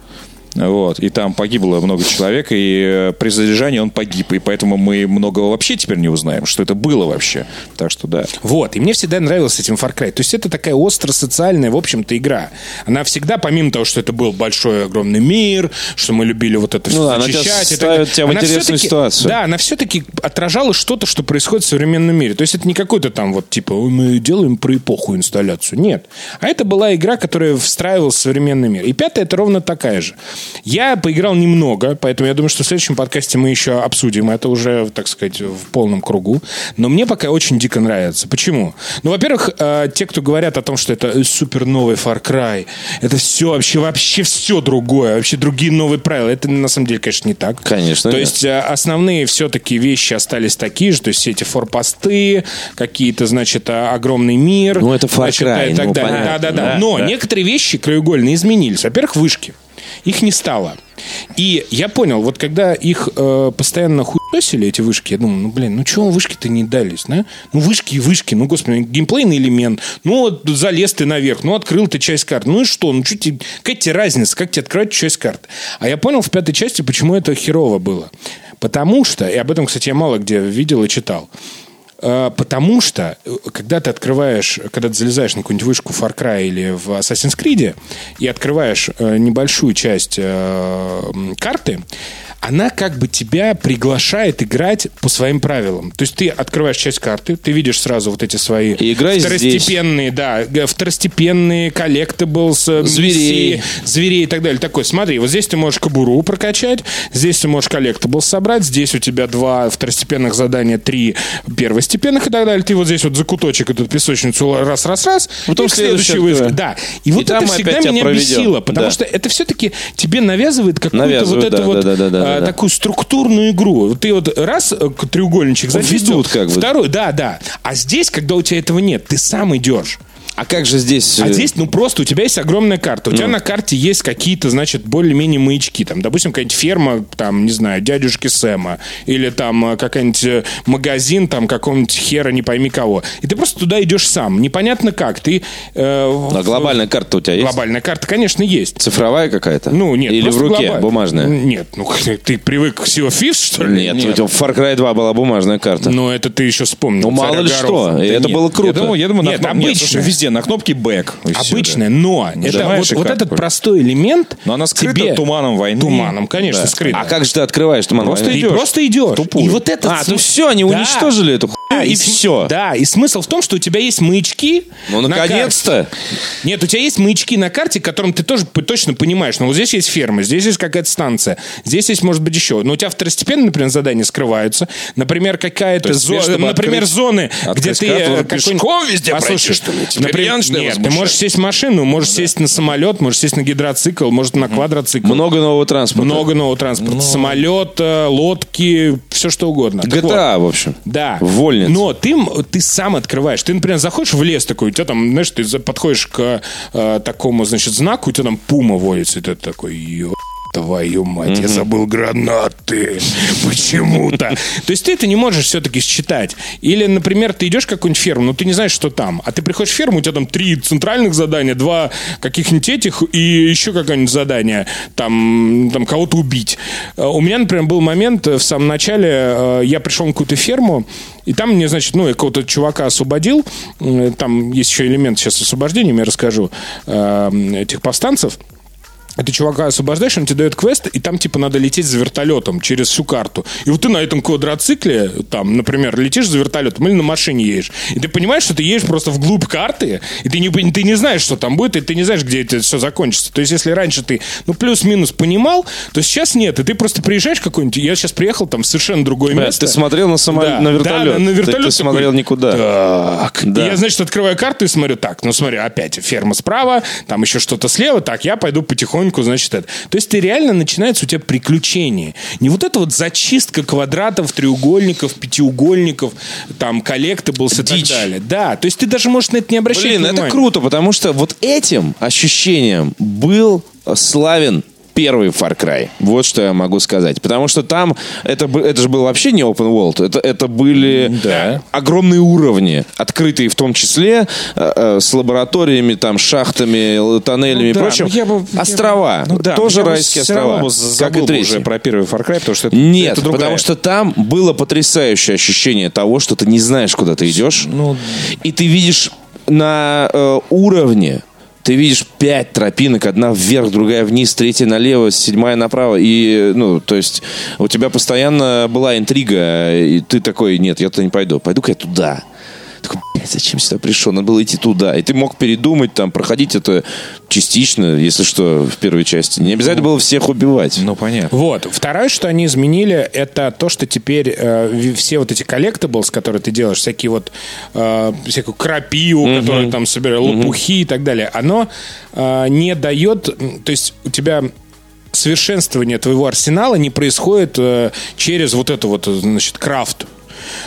Вот, и там погибло много человек, и э, при задержании он погиб, и поэтому мы многого вообще теперь не узнаем, что это было вообще. Так что да. Вот, и мне всегда нравилось этим Far Cry. То есть это такая остро-социальная, в общем-то, игра. Она всегда, помимо того, что это был большой, огромный мир, что мы любили вот это все Ну да, она тебя тебя в интересную ситуацию. Да, она все-таки отражала что-то, что происходит в современном мире. То есть это не какой-то там вот типа «Ой, мы делаем про эпоху инсталляцию. Нет. А это была игра, которая встраивалась в современный мир. И пятая это ровно такая же. Я поиграл немного, поэтому я думаю, что в следующем подкасте мы еще обсудим это уже, так сказать, в полном кругу. Но мне пока очень дико нравится. Почему? Ну, во-первых, э, те, кто говорят о том, что это супер новый Far Cry, это все вообще, вообще все другое, вообще другие новые правила. Это на самом деле, конечно, не так. Конечно, То нет. есть э, основные все-таки вещи остались такие же, то есть все эти форпосты, какие-то, значит, а, огромный мир. Ну, это Far значит, Cry, и так ну, далее. понятно. Да, да, да. Да, Но да. некоторые вещи краеугольные изменились. Во-первых, вышки. Их не стало. И я понял, вот когда их э, постоянно хуесили, эти вышки, я думаю, ну, блин, ну чего вышки-то не дались, да? Ну, вышки и вышки, ну, господи, геймплейный элемент. Ну, вот залез ты наверх, ну, открыл ты часть карты. Ну и что? Ну, что тебе, какая тебе разница, как тебе открывать часть карты? А я понял в пятой части, почему это херово было. Потому что, и об этом, кстати, я мало где видел и читал, Потому что, э, когда ты открываешь, когда ты залезаешь на какую-нибудь вышку в Far Cry или в Assassin's Creed и открываешь э, небольшую часть э, карты, она как бы тебя приглашает играть по своим правилам. То есть ты открываешь часть карты, ты видишь сразу вот эти свои И играй второстепенные, да, г- второстепенные collectibles, э, Зверей. миссии, зверей и так далее. Такой, смотри, вот здесь ты можешь кобуру прокачать, здесь ты можешь collectibles собрать, здесь у тебя два второстепенных задания, три первостепенных и так далее. Ты вот здесь вот за куточек эту песочницу раз-раз-раз, Потом и вышке. открывай. Да. И вот это всегда меня проведет. бесило, потому Да. что это все-таки тебе навязывает какую-то вот эту да, вот да, да, да, а, да. такую структурную игру. Ты вот раз э, треугольничек зачистил, Ведут как бы. второй, да, да. А здесь, когда у тебя этого нет, ты сам идешь. А как же здесь... А э, здесь, ну просто у тебя есть огромная карта. У тебя на карте есть какие-то, значит, более-менее маячки. Там, допустим, какая-нибудь ферма, там, не знаю, дядюшки Сэма. Или там э, какой-нибудь э, магазин, там, какого-нибудь хера, не пойми кого. И ты просто туда идешь сам. Непонятно как. Ты... э, в- А глобальная карта у тебя есть? Глобальная карта, конечно, есть. Цифровая какая-то? Ну, нет. Или в руке, глобаль- бумажная? Нет, ну <laughs> ты привык к Sea of Thieves, что ли? Нет, у тебя в Far Cry 2 была бумажная карта. Ну, это ты еще вспомнил. Ну, мало «Царя ли горох». что. Это нет. было круто. Я думаю, я думаю, Нет, обычно. слушай, везде на кнопке back. Обычная, да. но это вот, вот этот простой элемент Но она скрыта тебе- туманом войны. Туманом, конечно, Да. скрыта. А как же ты открываешь туман? Просто Ты идешь. просто идешь. Тупую. И вот это... А, ну все, они Да. уничтожили эту и см- все. Да, и смысл в том, что у тебя есть маячки. Ну, на наконец-то. карте. Нет, у тебя есть маячки на карте, которым ты тоже точно понимаешь. Ну, вот здесь есть ферма, здесь есть какая-то станция, здесь есть, может быть, еще. Но у тебя второстепенные, например, задания скрываются. Например, какая-то зона, например, открыть- зоны, где открыть ты карту, э, какой-нибудь- пешком везде Послушай, что ли? Например, нет, ты можешь сесть в машину, можешь сесть на самолет, можешь сесть на гидроцикл, может на квадроцикл. Много нового транспорта. Много нового транспорта. Самолет, э, лодки, все что угодно. Так вот, GTA, в общем. да. Вольница. Но ты, ты сам открываешь. Ты, например, заходишь в лес такой, у тебя там, знаешь, ты подходишь к э, такому, значит, знаку, у тебя там пума водится, и ты такой, ё... Твою мать, я забыл гранаты. Почему-то. <laughs> То есть ты это не можешь все-таки считать. Или, например, ты идешь в какую-нибудь ферму, но ты не знаешь, что там. А ты приходишь в ферму, у тебя там три центральных задания, два каких-нибудь этих и еще какое-нибудь задание. Там, там кого-то убить. Э, У меня, например, был момент э, в самом начале, э, я пришел на какую-то ферму, и там мне, значит, ну, я какого-то чувака освободил. Там есть еще элемент сейчас освобождения, я расскажу, этих повстанцев. И ты чувака освобождаешь, он тебе дает квест, и там, типа, надо лететь за вертолетом через всю карту. И вот ты на этом квадроцикле, там, например, летишь за вертолетом или на машине едешь. И ты понимаешь, что ты едешь просто вглубь карты, и ты не, ты не знаешь, что там будет, и ты не знаешь, где это все закончится. То есть, если раньше ты, ну, плюс-минус понимал, то сейчас нет. И ты просто приезжаешь какой-нибудь... Я сейчас приехал там в совершенно другое Бля, место. ты смотрел на, само... Да, на вертолет. да, на Ты- вертолет Ты, смотрел такой, никуда. Так. Да. И я, значит, открываю карту и смотрю, так, ну смотри, опять ферма справа, там еще что-то слева, так, я пойду потихоньку, значит, это. То есть ты реально начинается у тебя приключение. Не вот это вот зачистка квадратов, треугольников, пятиугольников, там, collectibles и Дичь. так далее. Да, то есть ты даже можешь на это не обращать Блин, это внимания. круто, потому что вот этим ощущением был славен первый Far Cry. Вот что я могу сказать. Потому что там это, это же был вообще не open world. Это, это были Да. огромные уровни, открытые в том числе э, э, с лабораториями, там, шахтами, тоннелями и да, прочим. ну я бы- я острова. бы- ну да, Тоже я райские острова. бы как и третий. уже про первый Far Cry, потому что это, Нет, это другая. потому что там было потрясающее ощущение того, что ты не знаешь, куда ты идешь. Ну, И ты видишь на э, уровне, ты видишь пять тропинок, одна вверх, другая вниз, третья налево, седьмая направо. И, ну, то есть у тебя постоянно была интрига, и ты такой, нет, я туда не пойду, пойду-ка я туда. Такой, блядь, зачем сюда пришел? Надо было идти туда. И ты мог передумать, там, проходить это частично, если что, в первой части. Не обязательно было всех убивать. ну, понятно. Вот. Второе, что они изменили, это то, что теперь э, все вот эти collectibles, которые ты делаешь, всякие вот э, всякую крапиву, которую там собираешь, лопухи и так далее, оно э, не дает, то есть у тебя совершенствование твоего арсенала не происходит э, через вот это вот, значит, крафт.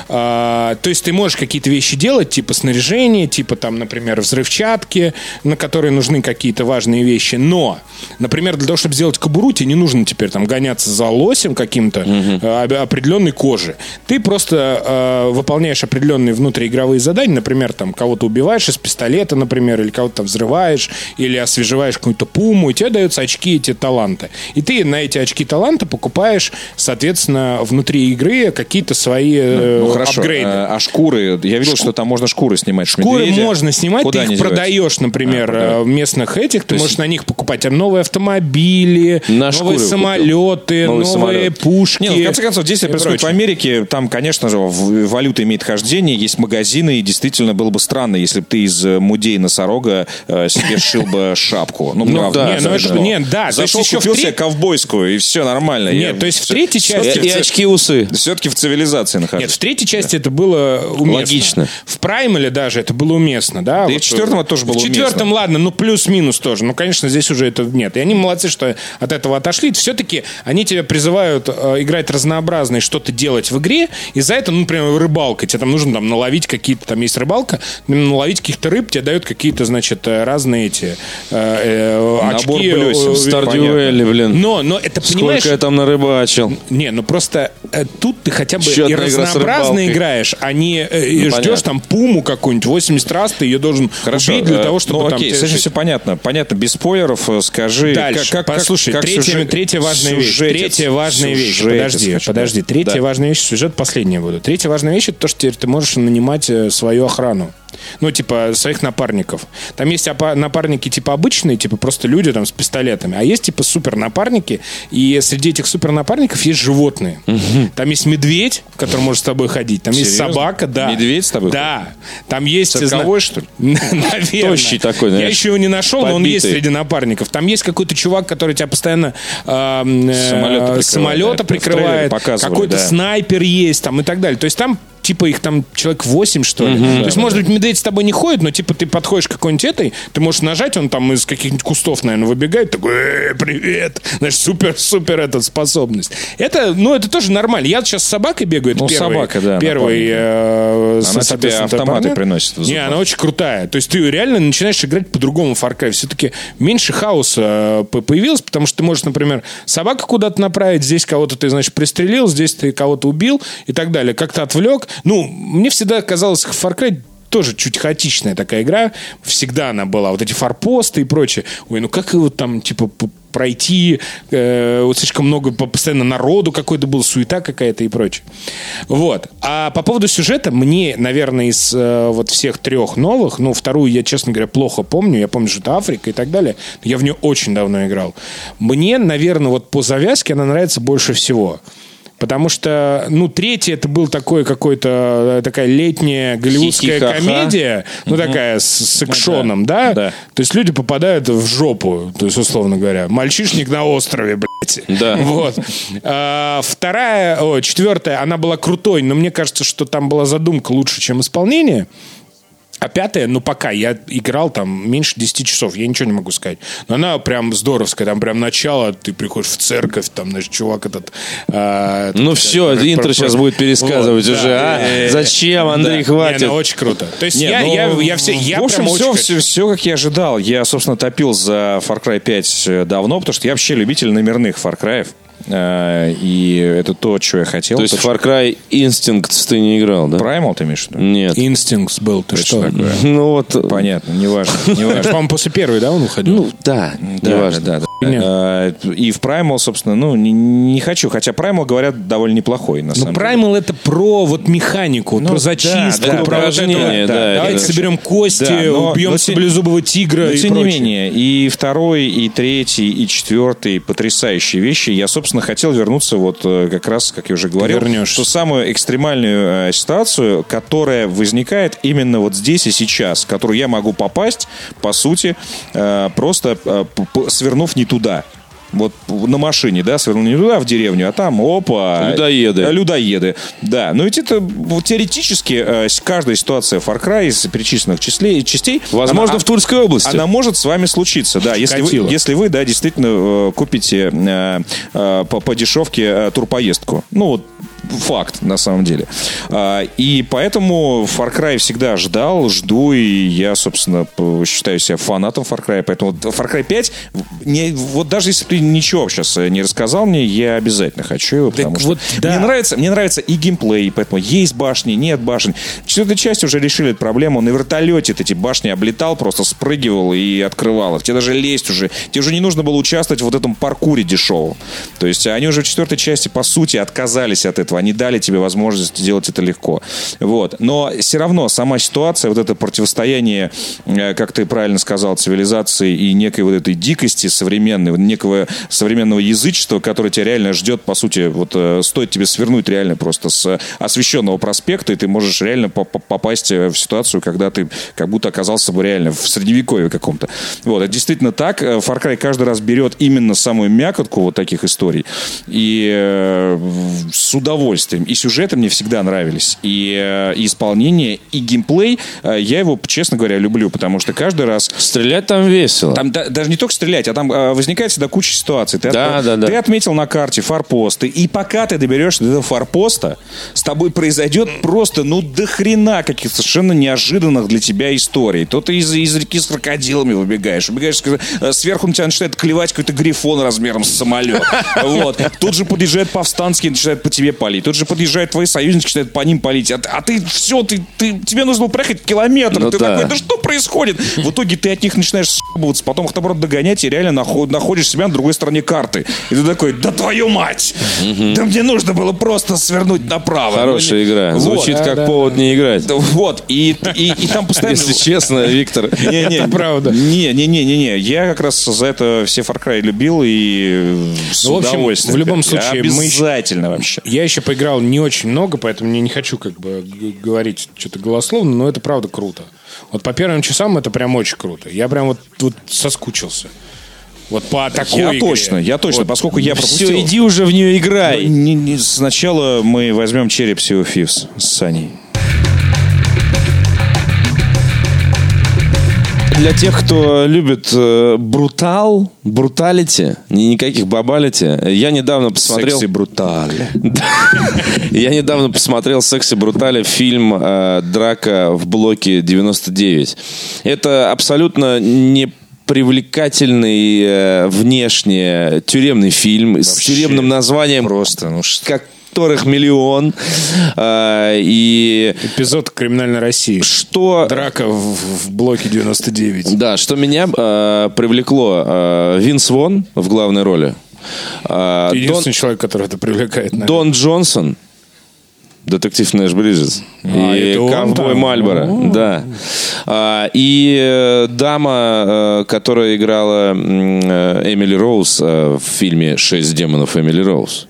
А, то есть ты можешь какие-то вещи делать, типа снаряжение, типа там, например, взрывчатки, на которые нужны какие-то важные вещи. Но, например, для того, чтобы сделать кобуру, тебе не нужно теперь там гоняться за лосем каким-то э, об- определенной кожи. Ты просто э, выполняешь определенные внутриигровые задания, например, там кого-то убиваешь из пистолета, например, или кого-то там взрываешь, или освежеваешь какую-то пуму, и тебе даются очки эти таланта. И ты на эти очки таланта покупаешь, соответственно, внутри игры какие-то свои э, Ну, хорошо. апгрейды. А, а шкуры? Я видел, что там можно шкуры снимать. Шкуры медведя. можно снимать, Куда ты их продаешь, например, А, э, местных этих, ты есть- можешь на них покупать новые автомобили, На новые самолеты, Новый новые самолет. пушки. Не, ну, в конце концов, действие происходит в. Америке. Там, конечно же, валюта имеет хождение, есть магазины, и действительно было бы странно, если бы ты из мудей носорога э, себе сшил бы <laughs> шапку. Ну, правда. да, Не, ну это- смешно. не, да, то Зашел, купил в себе ковбойскую, и все нормально. Нет, то есть в третьей части- И, и очки-усы. Все-таки в цивилизации нахожусь. Нет, в третьей части это было уместно. Логично. В Праймале даже это было уместно, да? и в четвертом тоже было В четвертом, уместно. ладно, ну плюс-минус тоже. Ну, конечно, здесь уже это нет. И они молодцы, что от этого отошли. Все-таки они тебя призывают э, играть разнообразно и что-то делать в игре. И за это, ну, например, рыбалка. Тебе там нужно там наловить какие-то, там есть рыбалка, наловить каких-то рыб, тебе дают какие-то, значит, э, разные эти э, э, Набор очки. э, Стардюэли, блин. Но, но это, понимаешь... Сколько я там нарыбачил. Не, ну просто э, тут ты хотя бы Еще и одна рыбалкой. играешь, а не э, и ждешь там пуму какую-нибудь 80 раз, ты ее должен Хорошо, убить для э, того, чтобы ну, там... окей, тебе все понятно. Понятно, без спойлеров э, скажи... Дальше. Как, как, Послушай, как третья, сюжет- третья важная вещь. сюжетец, Третья важная вещь. сюжетец, Подожди, хочу, подожди. да. Третья Да. важная вещь. Сюжет последняя буду. Третья важная вещь это то, что теперь ты можешь нанимать э, свою охрану. Ну, типа, своих напарников. Там есть напарники, типа, обычные, типа, просто люди там с пистолетами. А есть, типа, супер напарники. И среди этих супер напарников есть животные. Там есть медведь, который может с тобой ходить. Там есть Серьезно? собака, да. Медведь с тобой Да. Там есть... Цирковой, зна- что ли? <laughs> Наверное. Тощий такой, Я знаешь, еще его не нашел, но он побитый. есть среди напарников. Там есть какой-то чувак, который тебя постоянно эм, э, Самолета прикрывает, самолета прикрывает. Какой-то да. снайпер есть там и так далее. То есть там типа их там человек 8, что ли. То есть, может быть, медведь с тобой не ходит, но типа ты подходишь к какой-нибудь этой, ты можешь нажать, он там из каких-нибудь кустов, наверное, выбегает, такой, «Э, привет. Знаешь, супер-супер эта способность. Это, ну, это тоже нормально. Я сейчас с собакой бегаю, это Ну, первый, собака, да, первый, э, Она тебе автоматы приносит Не, она очень крутая. То есть ты реально начинаешь играть по-другому Far Cry. Все-таки меньше хаоса э, по- появилось, потому что ты можешь, например, собаку куда-то направить, здесь кого-то ты, значит, пристрелил, здесь ты кого-то убил и так далее. Как-то отвлек. Ну, мне всегда казалось, Far Cry тоже чуть хаотичная такая игра. Всегда она была. Вот эти форпосты и прочее. Ой, ну как его там, типа, пройти, э, вот слишком много по- постоянно народу какой-то был, суета какая-то и прочее. Вот. А по поводу сюжета, мне, наверное, из э, вот всех трех новых, ну, вторую я, честно говоря, плохо помню, я помню, что это Африка и так далее, я в нее очень давно играл. Мне, наверное, вот по завязке она нравится больше всего. Потому что, ну, третий это был такой какой-то, э, такая летняя голливудская Хихи-ха-ха. комедия, ну, такая с, с экшоном, да? Да. То есть люди попадают в жопу, то есть, условно говоря. Мальчишник на острове, блядь. Да. <laughs> Вот. А, вторая, о, четвертая, она была крутой, но мне кажется, что там была задумка лучше, чем исполнение. А пятая, ну пока, я играл там меньше 10 часов, я ничего не могу сказать. Но она прям здоровская, там прям начало, ты приходишь в церковь, там, знаешь, чувак этот... а, Ну этот, все, про- интро про- сейчас будет пересказывать Вот, уже. да. а? Э, Зачем, Андрей, Не, хватит? ну, очень круто. То есть Не, я, ну, я, я все, я в общем, все, все, все, как я ожидал. Я, собственно, топил за Far Cry 5 давно, потому что я вообще любитель номерных Far Cry. Э, И это то, что я хотел. То есть Far Cry Instincts ты не играл, да? Primal ты имеешь в виду? Нет. Инстинкт был, ты Это что? такое? <laughs> Ну вот... Понятно, неважно. Это, <laughs> неважно. по-моему, после первой, да, он уходил? Ну да, Да, неважно. да, да. Нет. Э, И в Primal, собственно, ну, не, не хочу. Хотя Primal, говорят, довольно неплохой, на Ну, самом деле. Primal это про вот механику, Ну, про да, зачистку, да, про про ожидание, это. да, Давайте это- соберем кости, Да, но- убьем но саблезубого тигра Но, и тем не менее, и второй, и третий, и четвертый потрясающие вещи. Я, собственно, хотел вернуться вот э, как раз, как я уже говорил, ту самую экстремальную э, ситуацию, которая возникает именно вот здесь и сейчас, в которую я могу попасть, по сути, просто свернув не туда. Вот на машине, да, свернул не туда, в деревню, а там, опа. Людоеды. э, Людоеды, да. Но ведь это теоретически э, каждая ситуация Far Cry из перечисленных числей, частей... Возможно, она- в Тульской области. она может с вами случиться, да. Если вы, если вы, да, действительно э, купите по, по дешевке турпоездку. Ну, вот факт, на самом деле. А, И поэтому Far Cry всегда ждал, жду, и я, собственно, считаю себя фанатом Far Cry. Поэтому Far Cry 5, не, вот даже если ты ничего сейчас не рассказал мне, я обязательно хочу его, потому что вот да. мне нравится, мне нравится и геймплей, поэтому есть башни, нет башен. В четвертой части уже решили эту проблему. На вертолете ты эти башни облетал, просто спрыгивал и открывал их. Тебе даже лезть уже. Тебе уже не нужно было участвовать в вот этом паркуре дешевом. То есть они уже в четвертой части, по сути, отказались от этого. Они дали тебе возможность сделать это легко. Вот. Но все равно сама ситуация, вот это противостояние, э, как ты правильно сказал, цивилизации и некой вот этой дикости современной, некого современного язычества, которое тебя реально ждет, по сути, вот э, стоит тебе свернуть реально просто с освещенного проспекта, и ты можешь реально по- по- попасть э, в ситуацию, когда ты как будто оказался бы реально в средневековье каком-то. Вот, это действительно так. Far Cry каждый раз берет именно самую мякотку вот таких историй. И с удовольствием. И сюжеты мне всегда нравились. И, э, и исполнение, и геймплей. Э, Я его, честно говоря, люблю, потому что каждый раз Стрелять там весело. там да- даже не только стрелять, а там э, возникает всегда куча ситуаций. Ты, Да, от- да, да. ты отметил на карте форпосты, и пока ты доберешься до этого форпоста, с тобой произойдет просто, ну, до хрена каких-то совершенно неожиданных для тебя историй. То ты из, из реки с крокодилами выбегаешь, выбегаешь, э, сверху на тебя начинает клевать какой-то грифон размером с самолет. <laughs> Вот. Тут же подъезжают повстанские и начинают по тебе палить. Палить. Тут же подъезжают твои союзники, начинают по ним палить. А, а ты все, ты, ты, тебе нужно было проехать километр. Ну ты да. такой, да что происходит? В итоге ты от них начинаешь съебываться, потом их, наоборот, догонять и реально наход- находишь себя на другой стороне карты. И ты такой, да твою мать! Да мне нужно было просто свернуть направо. Хорошая Ну, игра. Вот. Звучит как повод не играть. Вот, и, и, и там постоянно... Если честно, Виктор. Не, не, Это правда. Не, не, не, не, не. Я как раз за это все Far Cry любил и с Ну, в общем, удовольствием. в любом случае, мы обязательно вообще. Я еще поиграл не очень много, поэтому мне не хочу как бы говорить что-то голословно, но это правда круто. Вот по первым часам это прям очень круто. Я прям вот, вот соскучился. Вот по такой Я игре. точно, я точно, Вот. поскольку я пропустил. Все, иди уже в нее играй. Не- не- сначала мы возьмем череп Thieves с Саней. Для тех, кто любит э, брутал, бруталити, ни- никаких бабалити, я недавно посмотрел... Секси брутали. Я недавно посмотрел «Секси брутали» фильм э, «Драка в блоке 99». Это абсолютно не привлекательный э, внешне тюремный фильм с тюремным названием, Просто, ну что... которых миллион. Э, и Эпизод «Криминальной России». что... Драка в, в блоке 99. Да, что меня э, привлекло. э, Винс Вон в главной роли. Э, Ты Дон, единственный человек, который это привлекает. наверное. Дон Джонсон. Детектив Нэш Бриджес. А, и ковбой там? Мальборо. Да. А, и э, дама, э, которая играла э, Эмили Роуз в фильме «Шесть демонов Эмили Роуз».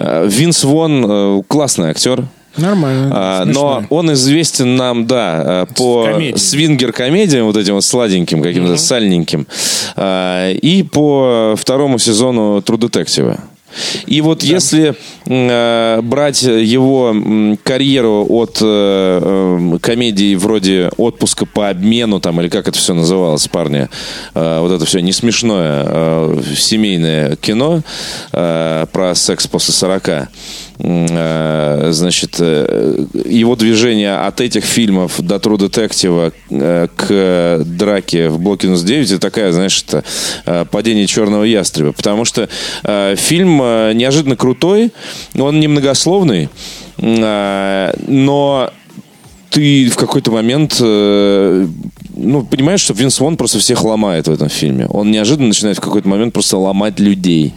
Э, Винс Вон э, классный актер. Нормально. А, смешно. но он известен нам, да, э, по Комедии. свингер-комедиям, вот этим вот сладеньким, каким-то сальненьким, а, и по второму сезону True Detective. И вот если э, брать его м, карьеру от э, э, комедий вроде «Отпуска по обмену», там, или как это все называлось, парни, э, вот это все не смешное э, семейное кино э, про секс после 40, м, э, значит, э, его движение от этих фильмов до True Detective э, к драке в блоке 99 это такая, знаешь, это э, падение черного ястреба. Потому что э, фильм э, неожиданно крутой, он немногословный, э, но ты в какой-то момент э, ну, понимаешь, что Винс Вон просто всех ломает в этом фильме. Он неожиданно начинает в какой-то момент просто ломать людей.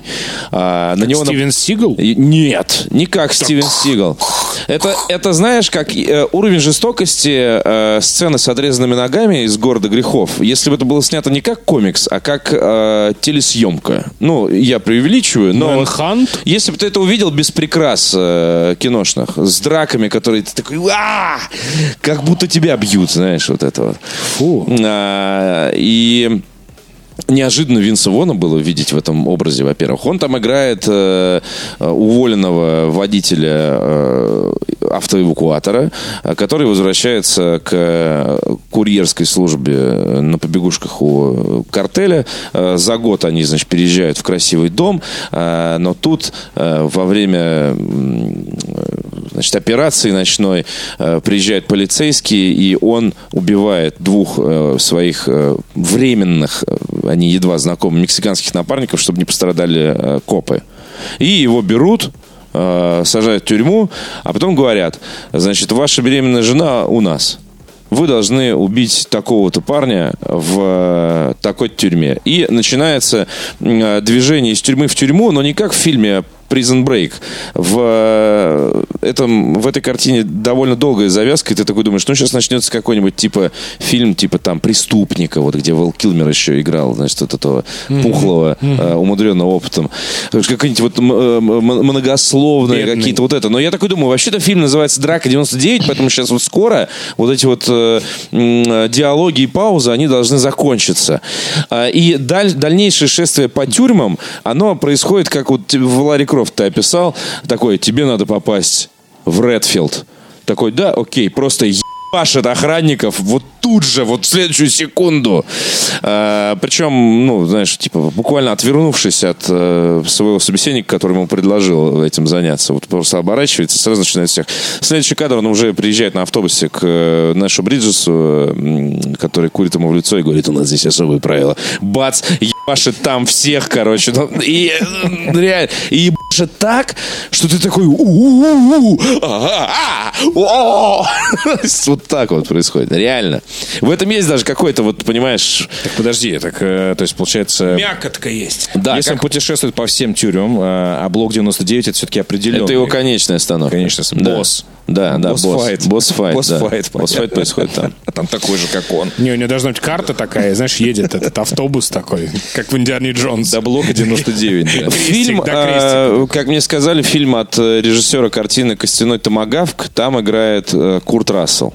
А, на него на- Стивен Сигал? и- Нет, не как Стивен Сигал. Это, это знаешь, как э, уровень жестокости э, сцены с отрезанными ногами из города грехов. Если бы это было снято не как комикс, а как э, телесъемка. Ну, я преувеличиваю, но... Мэнхант? Если бы ты это увидел без прикрас э, киношных, с драками, которые ты такой, «А!» как будто тебя бьют, знаешь, вот это вот. Фу. А, и неожиданно Винса Вона было видеть в этом образе, во-первых. Он там играет э, э, уволенного водителя э, автоэвакуатора, который возвращается к э, курьерской службе э, на побегушках у картеля. За год они, значит, переезжают в красивый дом, э, но тут э, во время значит, операции ночной э, приезжает полицейский, и он убивает двух э, своих э, временных, они едва знакомы, мексиканских напарников, чтобы не пострадали э, копы. И его берут, э, сажают в тюрьму, а потом говорят, значит, ваша беременная жена у нас. Вы должны убить такого-то парня в э, такой тюрьме. И начинается движение из тюрьмы в тюрьму, но не как в фильме Prison Break. В, э, этом, в этой картине довольно долгая завязка, и ты такой думаешь, ну, сейчас начнется какой-нибудь типа фильм, типа там «Преступника», вот где Вэл Килмер еще играл, значит, вот этого пухлого, э, умудренного опытом. Какие-нибудь вот э, многословные Бедный. какие-то вот это. Но я такой думаю, вообще-то фильм называется «Драка 99», поэтому сейчас вот скоро вот эти вот э, диалоги и паузы, они должны закончиться. А, И даль- дальнейшее шествие по тюрьмам, оно происходит, как вот в Ларри Крофт ты описал, такое, тебе надо попасть в Редфилд. Такой, да, окей, просто ебашит охранников вот тут же, вот в следующую секунду. А, причем, ну, знаешь, типа, буквально отвернувшись от э, своего собеседника, который ему предложил этим заняться, вот просто оборачивается, сразу начинает всех. Следующий кадр, он уже приезжает на автобусе к э, Нэшу Бриджесу, э, который курит ему в лицо и говорит, у нас здесь особые правила. Бац, ебашит там всех, короче. Ну, и э, реально, и же так, что ты такой а. <laughs> Вот так вот происходит, реально. В этом есть даже какой-то, вот, понимаешь... Так подожди, так, э, то есть, получается... Мякотка есть. Да, Если он путешествует по всем тюрьмам, э, а блок 99 это все-таки определенный. Это его конечная остановка. Да. Босс. Да, да, boss. Boss-fight. Boss-fight, да. Boss-fight, Boss-fight понятно. происходит там. <laughs> А там такой же, как он. Не, у него должна быть карта такая, знаешь, едет этот автобус такой, как в Индиане Джонс. До блока 99, да. Фильм, да, э, как мне сказали, фильм от э, режиссера картины «Костяной томагавк». Там играет э, Курт Рассел.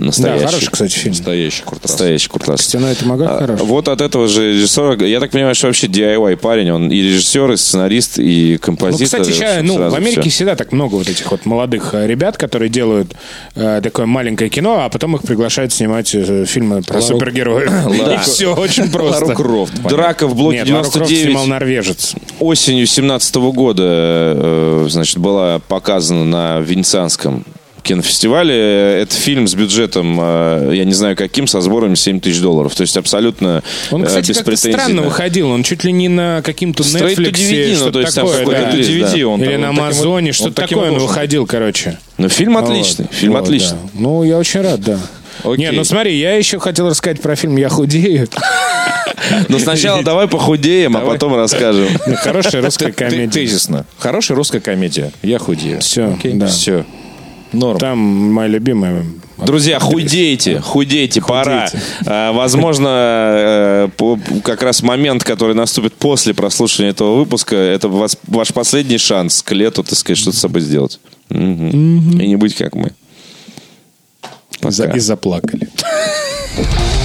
Да, Настоящий. хороший, кстати, фильм. Настоящий Курт Рассел. Настоящий Курт Рассел. Стена это мага А, хороший. Вот от этого же режиссера, я так понимаю, что вообще DIY парень, он и режиссер, и сценарист, и Ну, композитор. кстати, и сейчас, ну, в Америке всё. всегда так много вот этих вот молодых э, ребят, которые делают э, такое маленькое кино, а потом их приглашают снимать э, фильмы про <laughs> Лару- супергероев. Лару- И все, очень просто. Лару Крофт. понятно. Драка в блоке Нет, Лару Крофт 99 снимал норвежец. осенью 17 года, э, значит, была показана на Венецианском кинофестивале. Это фильм с бюджетом, э, я не знаю каким, со сборами 7 тысяч долларов. То есть абсолютно Он, э, кстати, без как-то странно на- выходил. Он чуть ли не на каким-то Netflix, DVD, ну, что-то то есть такое. да. DVD, да. он Или на он вот- Амазоне, он что-то такое он выходил, короче. Ну, фильм отличный. Вот, Фильм вот, отличный. да. Ну, я очень рад, да. Окей. Не, ну смотри, я еще хотел рассказать про фильм «Я худею». Но сначала давай похудеем, а потом расскажем. Хорошая русская комедия. Тезисно. Хорошая русская комедия. Я худею. Всё, Окей? да. Все. Норм. Там моя любимая. Друзья, худейте, худейте, <laughs> пора. А, Возможно, э, как раз момент, который наступит после прослушивания этого выпуска, это вас- ваш последний шанс к лету, так сказать, что-то с собой сделать. Мгм. И не быть как мы. Пока. И заплакали. <laughs>